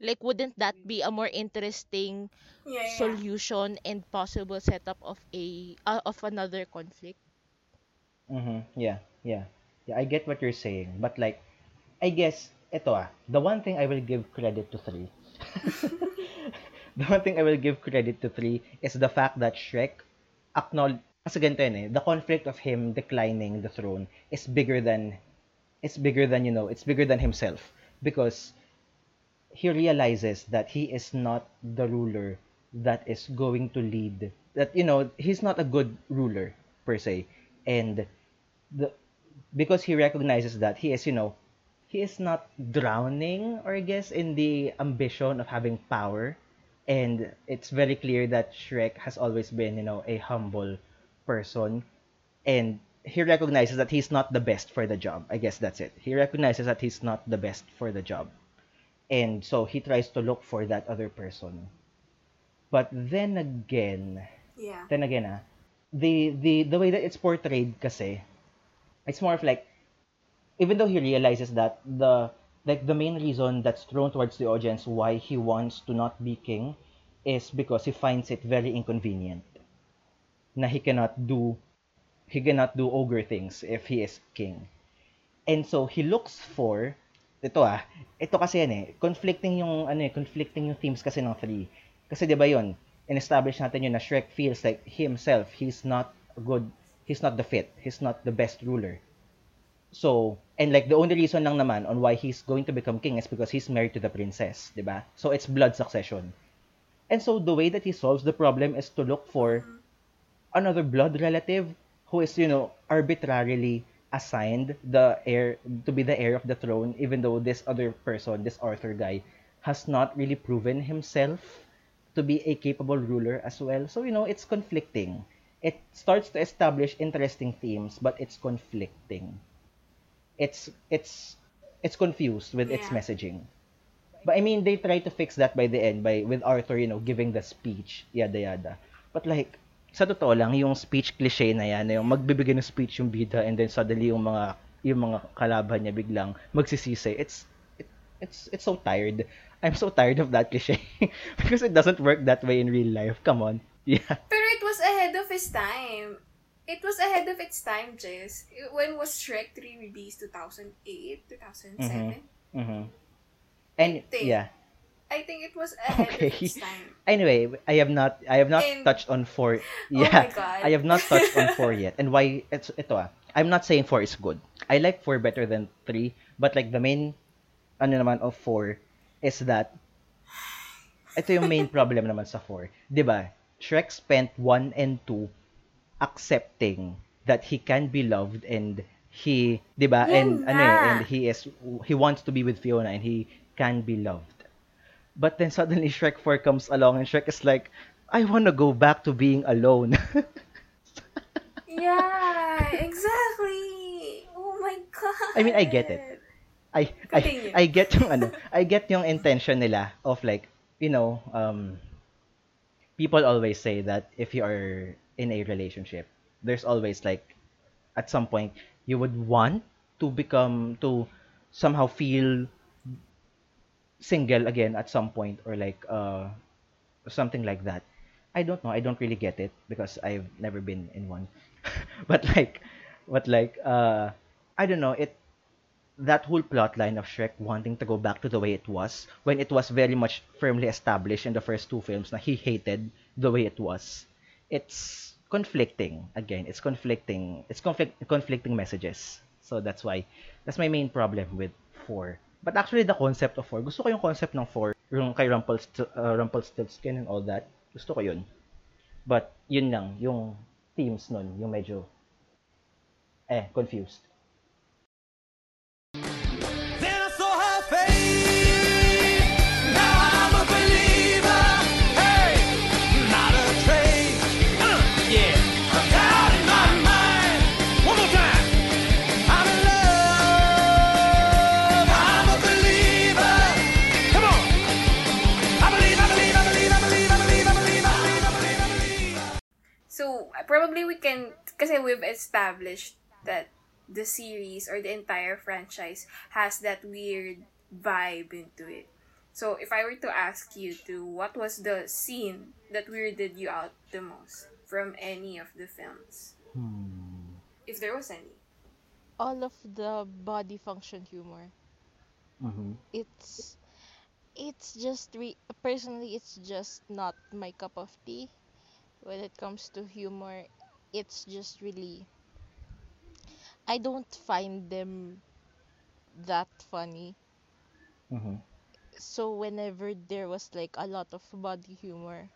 Like, wouldn't that be a more interesting Yeah, yeah. solution and possible setup of a uh, of another conflict? Mm-hmm. Yeah, yeah. Yeah, I get what you're saying. But like, I guess, ito ah, the one thing I will give credit to 3. the one thing I will give credit to 3 is the fact that Shrek acknowledge, kasi ganito yun eh, the conflict of him declining the throne is bigger than, it's bigger than, you know, it's bigger than himself. Because he realizes that he is not the ruler that is going to lead that you know he's not a good ruler per se. And the because he recognizes that he is you know he is not drowning or I guess in the ambition of having power. And it's very clear that Shrek has always been you know a humble person. And he recognizes that he's not the best for the job. I guess that's it. He recognizes that he's not the best for the job and so he tries to look for that other person but then again Yeah. then again ah the the the way that it's portrayed kasi it's more of like even though he realizes that the like the main reason that's thrown towards the audience why he wants to not be king is because he finds it very inconvenient na he cannot do he cannot do ogre things if he is king and so he looks for ito ah. Ito kasi yan eh. Conflicting yung ano eh conflicting yung themes kasi ng 3 kasi 'di ba yun? In-establish natin yun na Shrek feels like himself. He's not good. He's not the fit. He's not the best ruler. So and like the only reason lang naman on why he's going to become king is because he's married to the princess 'di ba? So it's blood succession. And so the way that he solves the problem is to look for another blood relative who is, you know, arbitrarily assigned the heir to be the heir of the throne, even though this other person, this Arthur guy, has not really proven himself to be a capable ruler as well. So, you know, it's conflicting. It starts to establish interesting themes, but it's conflicting. It's it's it's confused with its messaging. But I mean, they try to fix that by the end by with Arthur, you know, giving the speech, yada yada. But like, sa totoo lang, yung speech cliche na yan, na yung magbibigay ng speech yung bida and then suddenly yung mga yung mga kalaban niya biglang magsisisi. It's it, it's it's so tired. I'm so tired of that cliche because it doesn't work that way in real life. Come on. Yeah. Pero it was ahead of its time. It was ahead of its time, Jess. When was Shrek 3 released? 2008? 2007? Mhm. And think. yeah. I think it was ahead Okay. of its time. Anyway, I have not I have not And- touched on 4. Oh Yeah. my God. I have not touched on 4 yet. And why it's ito ah. I'm not saying 4 is good. I like 4 better than 3, but like the main ano naman of 4 is that ito yung main problem naman sa 4. 'Di ba? Shrek spent 1 and 2 accepting that he can be loved and he, 'di ba? And ano eh, and he is he wants to be with Fiona and he can be loved. But then suddenly Shrek 4 comes along and Shrek is like, I want to go back to being alone. Yeah, exactly. Oh my god. I mean, I get it. I Continue. I I get yung ano, I get yung intention nila of like, you know, um people always say that if you are in a relationship, there's always like at some point you would want to become to somehow feel single again at some point or like uh something like that. I don't know. I don't really get it because I've never been in one. but like but like uh I don't know, it that whole plot line of Shrek wanting to go back to the way it was when it was very much firmly established in the first two films na he hated the way it was. It's conflicting. Again, it's conflicting. It's conflict conflicting messages. So that's why that's my main problem with 4. But actually the concept of 4, gusto ko yung concept ng 4, yung kay Rumpelstil, uh, and all that. Gusto ko yun. But yun lang, yung themes nun, yung medyo eh confused. Probably we can, because we've established that the series or the entire franchise has that weird vibe into it. So, if I were to ask you to, what was the scene that weirded you out the most from any of the films? If there was any. All of the body function humor. Mhm. It's it's just re- personally it's just not my cup of tea when it comes to humor. It's just really I don't find them that funny. Mhm. so whenever there was like a lot of body humor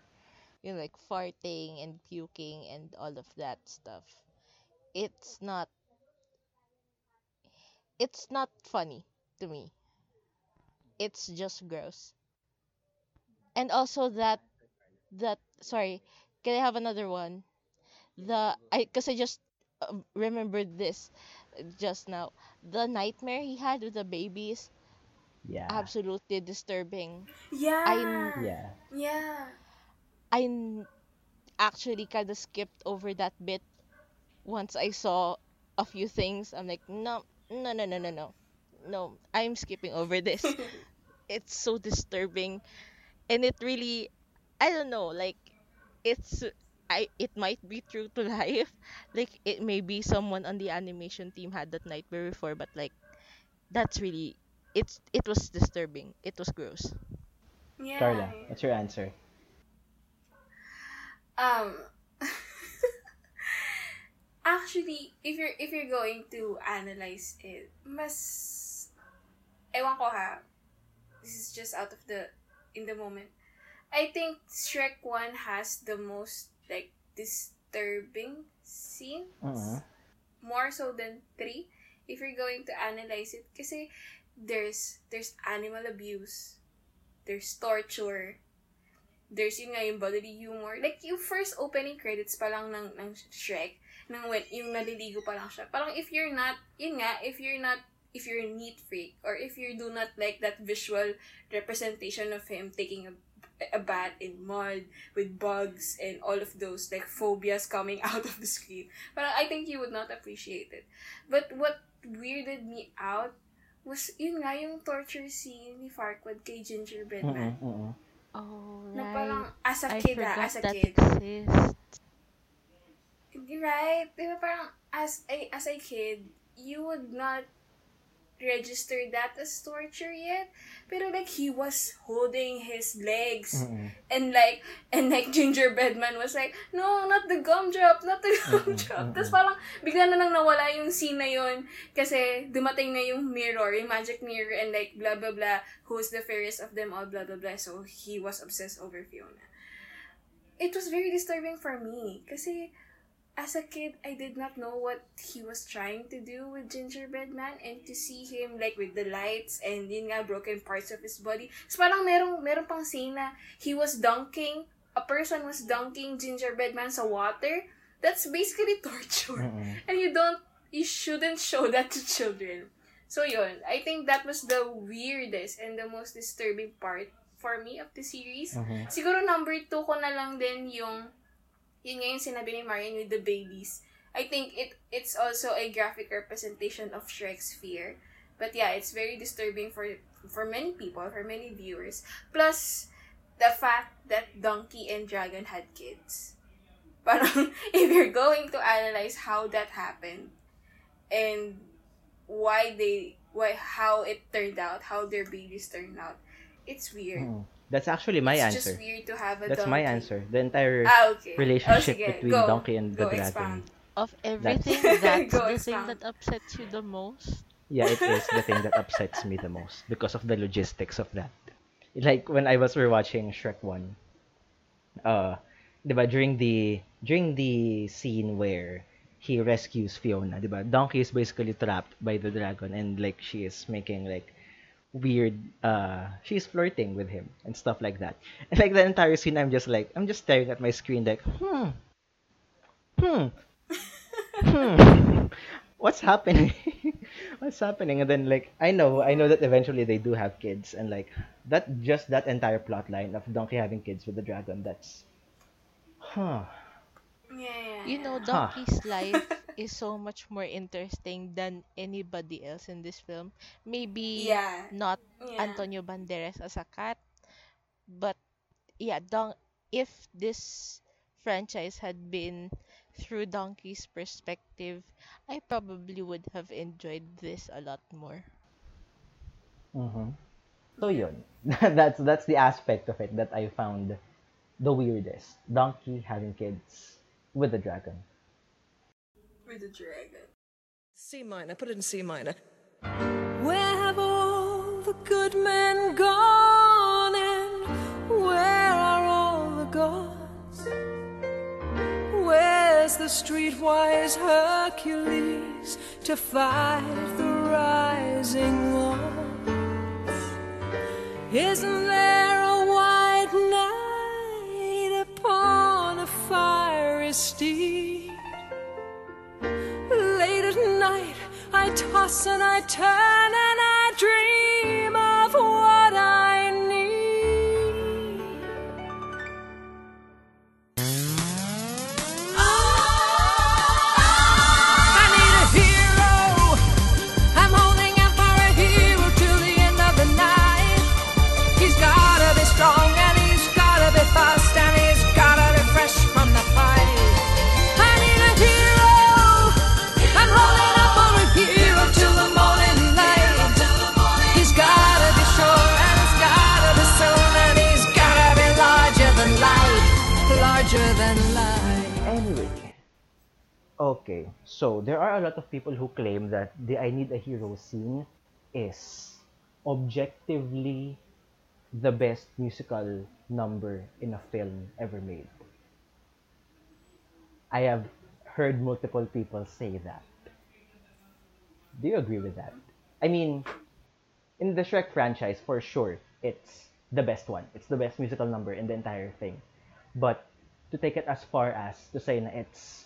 you know like farting and puking and all of that stuff it's not it's not funny to me it's just gross and also that that sorry can i have another one the i because i just uh, remembered this just now the nightmare he had with the babies Yeah. absolutely disturbing Yeah. I'm- Yeah. Yeah. I n- actually kind of skipped over that bit once I saw a few things. I'm like, no, no, no, no, no, no, no. I'm skipping over this. it's so disturbing, and it really, I don't know, like, it's. I, it might be true to life like it may be someone on the animation team had that nightmare before but like that's really it's it was disturbing it was gross Yeah. Carla, what's your answer? Um Actually, if you're if you're going to analyze it, mas ewan ko ha. This is just out of the in the moment. I think Shrek 1 has the most like disturbing scenes. Mhm. More so than 3 if you're going to analyze it kasi there's there's animal abuse, there's torture, there's yun nga yung bodily humor. Like, yung first opening credits pa lang ng, ng Shrek, ng when, yung naliligo pa lang siya. Parang if you're not, yun nga, if you're not, if you're a neat freak, or if you do not like that visual representation of him taking a, a bat in mud with bugs and all of those like phobias coming out of the screen. But I think you would not appreciate it. But what weirded me out was yun nga yung torture scene ni Farquaad kay Gingerbread Man. Mm-mm. Oh, Na parang as a I kid ah, as a that kid. exists. Right? Di ba parang as a, as a kid, you would not register that as torture yet. Pero like, he was holding his legs. Mm-mm. And like, and like, Gingerbread Man was like, no, not the gumdrop, not the gumdrop. Tapos parang, bigla na lang nawala yung scene na yun kasi dumating na yung mirror, yung magic mirror, and like, blah, blah, blah, who's the fairest of them all, blah, blah, blah. So, he was obsessed over Fiona. It was very disturbing for me kasi as a kid, I did not know what he was trying to do with Gingerbread Man and to see him like with the lights and yun nga broken parts of his body. So parang merong, merong pang scene na he was dunking, a person was dunking Gingerbread Man sa water. That's basically torture. Mm-mm. And you don't, you shouldn't show that to children. So yun, I think that was the weirdest and the most disturbing part for me of the series. Mhm. Siguro number two ko na lang din yung yun nga yung sinabi ni Marian with the babies. I think it it's also a graphic representation of Shrek's fear. But yeah, it's very disturbing for for many people, for many viewers. Plus the fact that Donkey and Dragon had kids. Parang if you're going to analyze how that happened and why they why how it turned out, how their babies turned out, it's weird. Mm-mm. That's actually my it's answer. just weird to have a That's donkey. my answer. The entire Ah, okay. relationship Oh, between Go. Donkey and the dragon. expound. Of everything, that's Go the thing that upsets you the most. Yeah, it is the thing that upsets me the most because of the logistics of that. Like when I was rewatching Shrek 1, uh, diba, during the during the scene where he rescues Fiona, diba, Donkey is basically trapped by the dragon and like she is making like weird uh she's flirting with him and stuff like that. And like the entire scene I'm just like I'm just staring at my screen like, hmm. Hmm. hmm. What's happening? What's happening? And then like I know, I know that eventually they do have kids and like that just that entire plot line of Donkey having kids with the dragon, that's huh. Yeah. You know, Huh. Donkey's life is so much more interesting than anybody else in this film. Maybe Yeah. not Yeah. Antonio Banderas as a cat, but yeah, Don if this franchise had been through Donkey's perspective, I probably would have enjoyed this a lot more. Mm-hmm. So yun. that's that's the aspect of it that I found the weirdest. Donkey having kids with the dragon. With the dragon. C minor, put it in C minor. Where have all the good men gone and where are all the gods? Where's the streetwise Hercules to fight the rising odds? Isn't there steed? Late at night, I toss and I turn and I dream Okay, so there are a lot of people who claim that the I Need a Hero scene is objectively the best musical number in a film ever made. I have heard multiple people say that. Do you agree with that? I mean, in the Shrek franchise, for sure, it's the best one. It's the best musical number in the entire thing. But to take it as far as to say na it's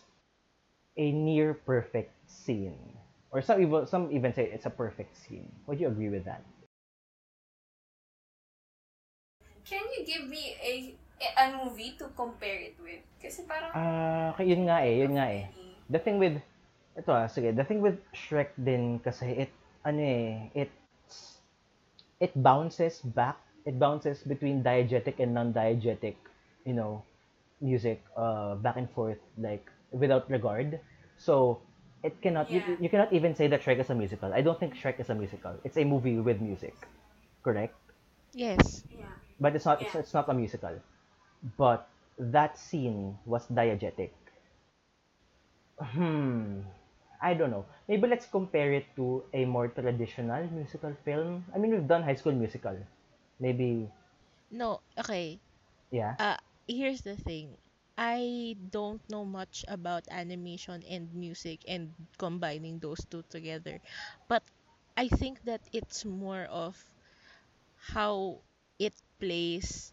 a near perfect scene, or some even some even say it's a perfect scene. Would you agree with that? Can you give me a a movie to compare it with? Kasi parang... Ah, kaya yun nga eh, yun nga eh. The thing with, ito ah, sige, the thing with Shrek din kasi it, ano eh, it's, it bounces back, it bounces between diegetic and non-diegetic, you know, music, uh, back and forth, like, without regard. So, it cannot, you, Yeah. you cannot even say that Shrek is a musical. I don't think Shrek is a musical. It's a movie with music, correct? Yes. Yeah. But it's not, it's, it's not a musical. But that scene was diegetic. Hmm. I don't know. Maybe let's compare it to a more traditional musical film. I mean, we've done High School Musical. Maybe, No, okay. yeah. Uh, here's the thing. I don't know much about animation and music and combining those two together. But I think that it's more of how it plays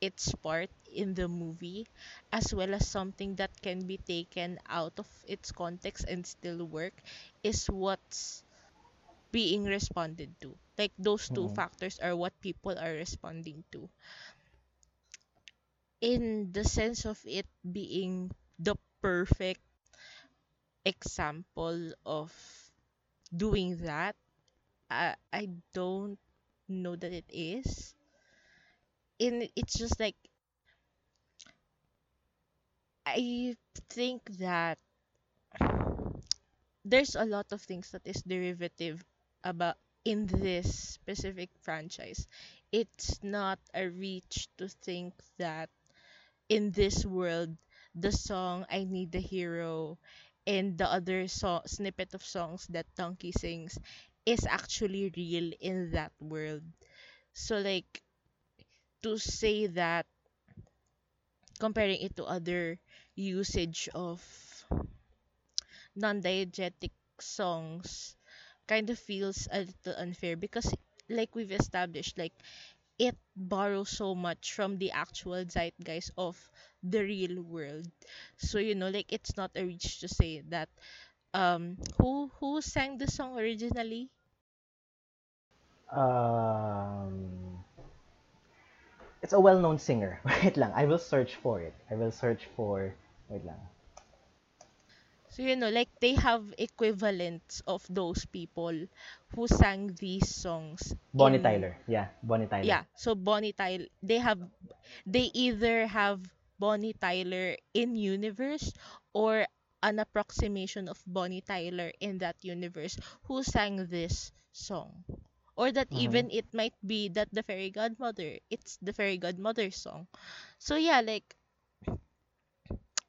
its part in the movie as well as something that can be taken out of its context and still work is what's being responded to. Like those two Mm. factors are what people are responding to. In the sense of it being the perfect example of doing that, I, I don't know that it is. In it's just like I think that there's a lot of things that is derivative about in this specific franchise. It's not a reach to think that in this world the song I Need the Hero and the other so- snippet of songs that Donkey sings is actually real in that world. So like to say that comparing it to other usage of non-diegetic songs kind of feels a little unfair because like we've established like it borrows so much from the actual zeitgeist of the real world so you know like it's not a reach to say that um who who sang the song originally Um, it's a well-known singer. Wait lang, I will search for it. I will search for, wait lang. So you know, like they have equivalents of those people who sang these songs. Bonnie in- Tyler. Yeah, Bonnie Tyler. Yeah, so Bonnie Tyler, they have, they either have Bonnie Tyler in universe or an approximation of Bonnie Tyler in that universe who sang this song. Or that Mhm. even it might be that the fairy godmother, it's the fairy godmother song. So yeah, like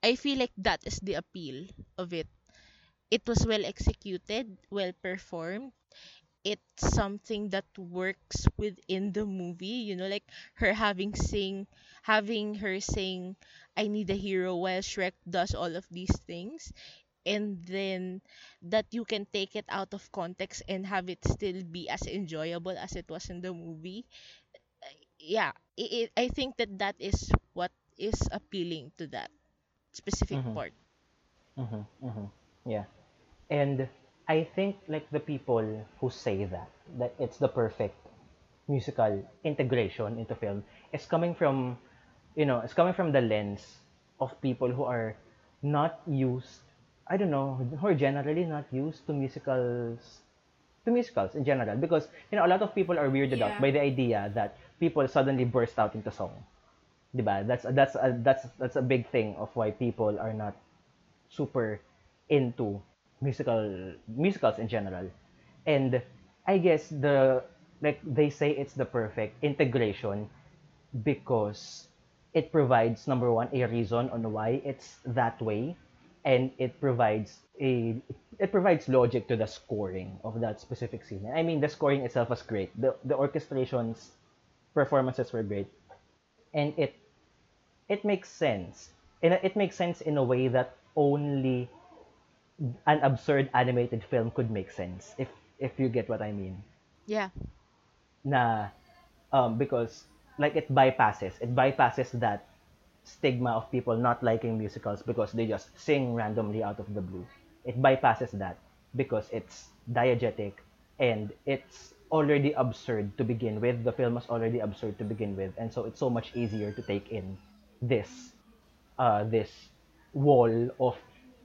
I feel like that is the appeal of it. It was well executed, well performed. It's something that works within the movie, you know, like her having sing having her sing I need a hero while Shrek does all of these things and then that you can take it out of context and have it still be as enjoyable as it was in the movie. Yeah, it, it, I think that that is what is appealing to that specific Mhm. part. Mm-hmm, mm-hmm. Yeah. And I think like the people who say that, that it's the perfect musical integration into film is coming from, you know, it's coming from the lens of people who are not used, I don't know, who are generally not used to musicals, to musicals in general. Because, you know, a lot of people are weirded out by the idea that people suddenly burst out into song. That's, that's, a, that's, that's a big thing of why people are not super into musical musicals in general. And I guess the like they say it's the perfect integration because it provides number one a reason on why it's that way and it provides a it provides logic to the scoring of that specific scene. I mean the scoring itself was great. The the orchestrations performances were great. And it it makes sense. And it makes sense in a way that only an absurd animated film could make sense if if you get what I mean. Yeah. Na um because like it bypasses it bypasses that stigma of people not liking musicals because they just sing randomly out of the blue. It bypasses that because it's diegetic and it's already absurd to begin with. The film was already absurd to begin with, and so it's so much easier to take in this uh this wall of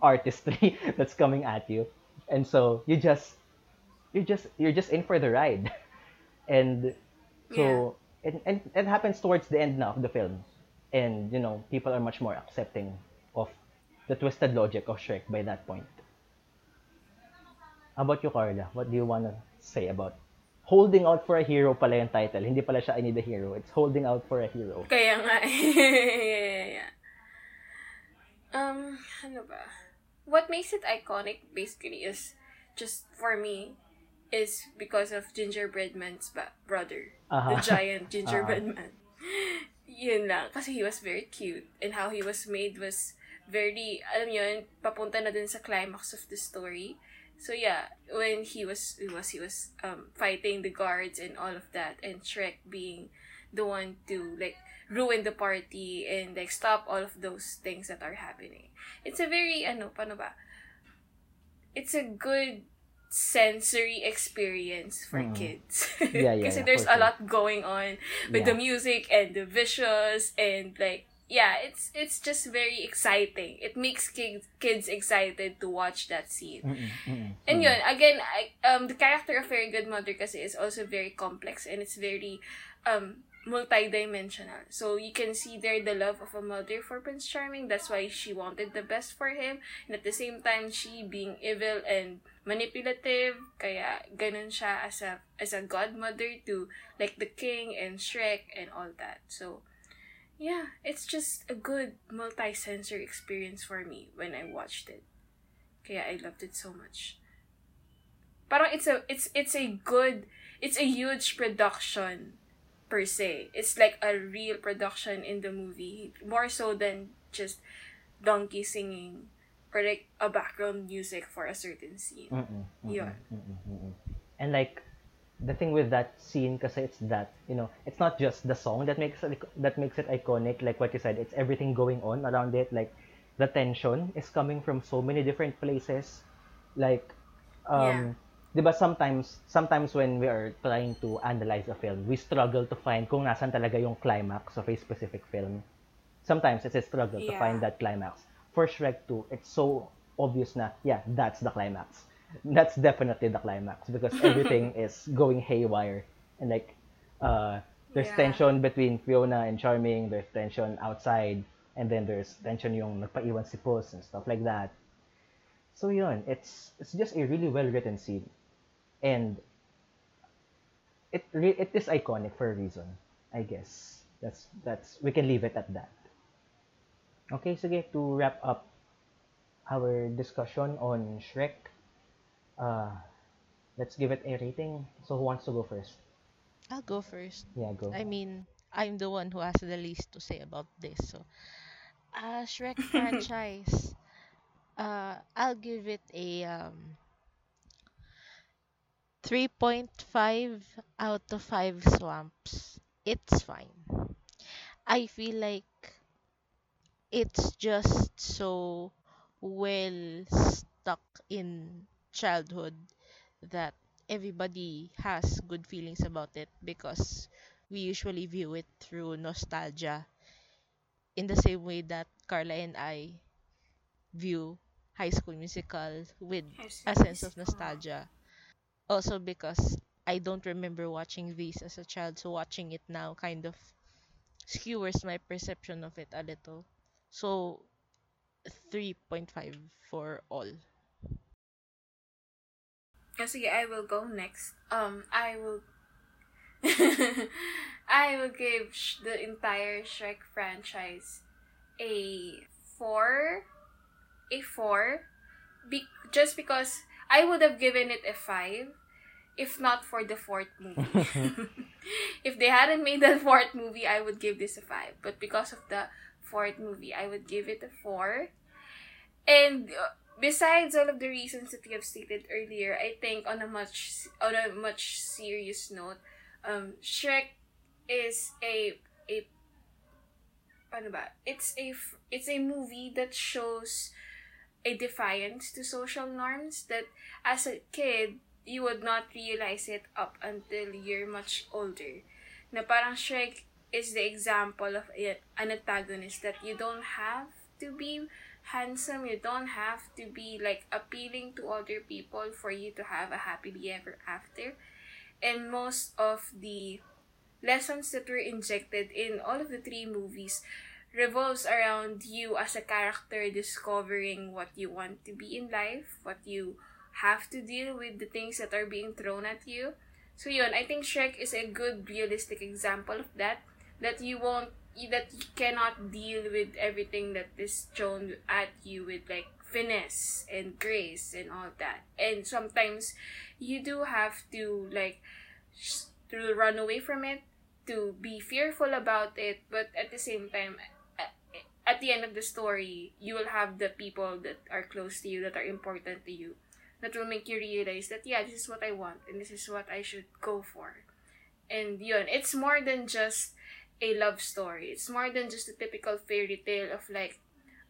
artistry that's coming at you. And so you just you're just you're just in for the ride. And so it, and it happens towards the end now of the film. And you know, people are much more accepting of the twisted logic of Shrek by that point. How about you, Carla? What do you want to say about holding out for a hero pala yung title. Hindi pala siya I need a hero. It's holding out for a hero. Kaya nga. yeah, yeah, yeah. Um, ano ba? What makes it iconic, basically, is just, for me, is because of Gingerbread Man's ba- brother. Aha. The giant Gingerbread Man. Yun lang. Kasi he was very cute. And how he was made was very, alam yun, papunta na dun sa climax of the story. So yeah, when he was he was he was um fighting the guards and all of that, and Shrek being the one to like ruin the party and like stop all of those things that are happening. It's a very ano paano ba? It's a good sensory experience for Mm. kids. Yeah, yeah, Kasi yeah, there's a sure. lot going on with the music and the visuals and like yeah, it's it's just very exciting. It makes kids kids excited to watch that scene. Mm-mm, mm-mm, And yun, again, I, um, the character of Fairy Godmother kasi is also very complex and it's very um, multi-dimensional. So you can see there the love of a mother for Prince Charming. That's why she wanted the best for him. And at the same time, she being evil and manipulative. Kaya ganun siya as a, as a godmother to like the king and Shrek and all that. So, yeah, it's just a good multi-sensory experience for me when I watched it. Kaya I loved it so much. Parang it's a it's it's a good it's a huge production per se. It's like a real production in the movie more so than just donkey singing or like a background music for a certain scene. Mm-mm, mm-mm, mm-mm, mm-mm. And like the thing with that scene kasi it's that, you know, it's not just the song that makes it that makes it iconic like what you said, it's everything going on around it like the tension is coming from so many different places like um 'di ba sometimes sometimes when we are trying to analyze a film, we struggle to find kung nasan talaga yung climax of a specific film. Sometimes it's a struggle to Yeah. find that climax. For Shrek 2, it's so obvious na, yeah, that's the climax. That's definitely the climax because everything is going haywire. And like, uh, there's Yeah. tension between Fiona and Charming, there's tension outside, and then there's tension yung nagpaiwan si Puss and stuff like that. So yun, it's it's just a really well written scene. And it re- it is iconic for a reason, I guess. That's that's we can leave it at that. Okay, sige, to wrap up our discussion on Shrek, uh, let's give it a rating. So who wants to go first? I'll go first. Yeah, go. I mean, I'm the one who has the least to say about this. So, uh, Shrek franchise, uh, I'll give it a um, 3.5 out of 5 swamps. It's fine. I feel like it's just so well stuck in childhood that everybody has good feelings about it because we usually view it through nostalgia in the same way that Carla and I view High School Musical with a sense of nostalgia. Also because I don't remember watching these as a child, so watching it now kind of skewers my perception of it a little. So 3.5 for all. Sige, I will go next. Um, I will... I will give sh- the entire Shrek franchise a 4. A 4. Be- just because I would have given it a 5 if not for the fourth movie. if they hadn't made that fourth movie, I would give this a 5. But because of the fourth movie, I would give it a 4. And uh, besides all of the reasons that we have stated earlier, I think on a much on a much serious note, um, Shrek is a a ano ba? It's a it's a movie that shows a defiance to social norms that as a kid you would not realize it up until you're much older. Na parang Shrek is the example of an antagonist that you don't have to be handsome, you don't have to be like appealing to other people for you to have a happily ever after. And most of the lessons that were injected in all of the three movies revolves around you as a character discovering what you want to be in life, what you have to deal with the things that are being thrown at you. So yun, I think Shrek is a good realistic example of that. That you won't that you cannot deal with everything that is thrown at you with like finesse and grace and all that. And sometimes you do have to like to run away from it, to be fearful about it, but at the same time at the end of the story, you will have the people that are close to you that are important to you that will make you realize that yeah, this is what I want and this is what I should go for. And yun, it's more than just a love story. It's more than just a typical fairy tale of like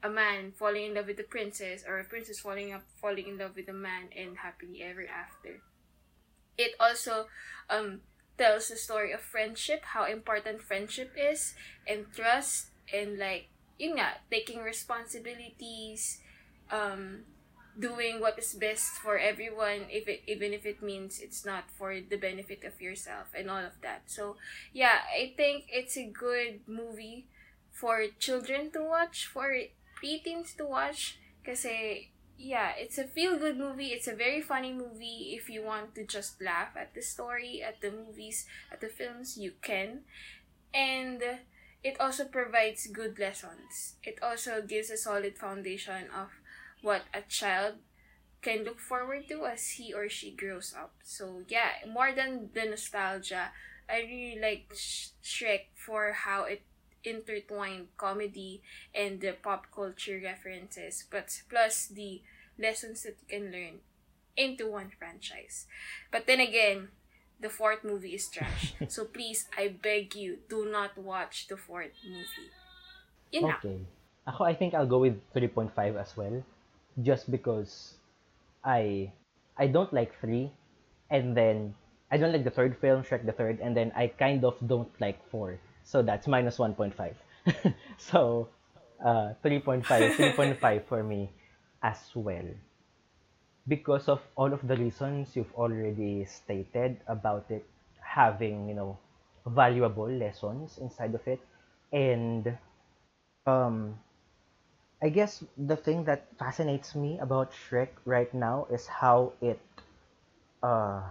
a man falling in love with a princess or a princess falling up falling in love with a man and happily ever after. It also um tells the story of friendship, how important friendship is, and trust, and like you know, taking responsibilities, um, doing what is best for everyone if it even if it means it's not for the benefit of yourself and all of that. So yeah i think it's a good movie for children to watch for preteens to watch because eh, yeah it's a feel good movie. It's a very funny movie. If you want to just laugh at the story at the movies at the films you can. And it also provides good lessons. It also gives a solid foundation of what a child can look forward to as he or she grows up. So yeah, more than the nostalgia, I really like Sh- Shrek for how it intertwined comedy and the pop culture references, but plus the lessons that you can learn into one franchise. But then again, the fourth movie is trash. so please, I beg you, do not watch the fourth movie. Yun na. Okay. Ako, I think I'll go with 3.5 as well. Just because I I don't like 3. And then, I don't like the third film, Shrek the Third. And then, I kind of don't like 4. So, that's minus 1.5. so, uh, 3.5, 3.5 for me as well. Because of all of the reasons you've already stated about it having, you know, valuable lessons inside of it. And um I guess the thing that fascinates me about Shrek right now is how it uh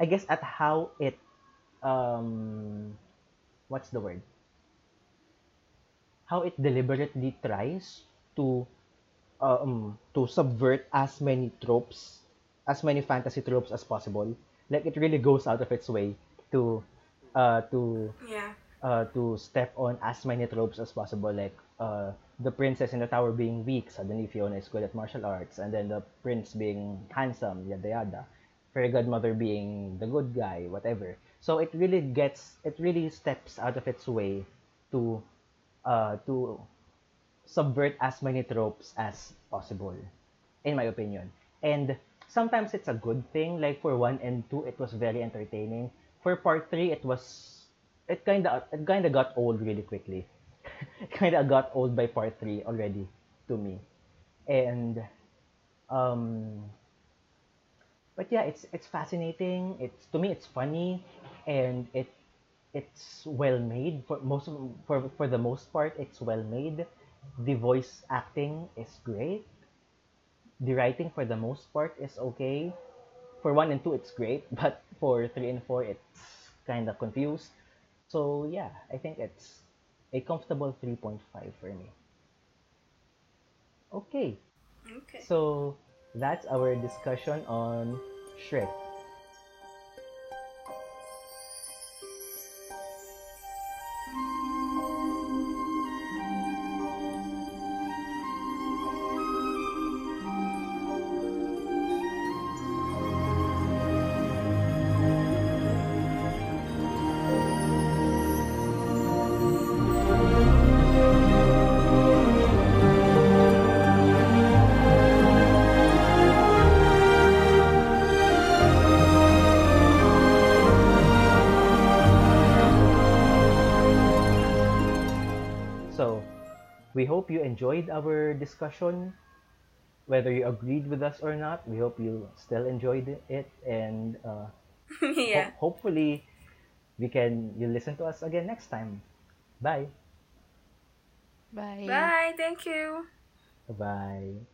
I guess at how it um what's the word? How it deliberately tries to um to subvert as many tropes, as many fantasy tropes as possible. Like it really goes out of its way to uh to Yeah. uh, to step on as many tropes as possible, like uh, the princess in the tower being weak, suddenly Fiona is good at martial arts, and then the prince being handsome, yada yada. Fairy godmother being the good guy, whatever. So it really gets, it really steps out of its way to, uh, to subvert as many tropes as possible, in my opinion. And sometimes it's a good thing. Like for one and two, it was very entertaining. For part three, it was it kind of it kind of got old really quickly. kind of got old by part three already to me, and um, but yeah, it's it's fascinating. It's to me, it's funny, and it it's well made for most of, for for the most part. It's well made. The voice acting is great. The writing for the most part is okay. For one and two, it's great, but for three and four, it's kind of confused. So yeah, I think it's a comfortable 3.5 for me. Okay, Okay. so that's our discussion on Shrek. Enjoyed our discussion. Whether you agreed with us or not, we hope you still enjoyed it, and uh, yeah. ho- hopefully, we can you listen to us again next time. Bye. Bye. Bye. Thank you. Bye.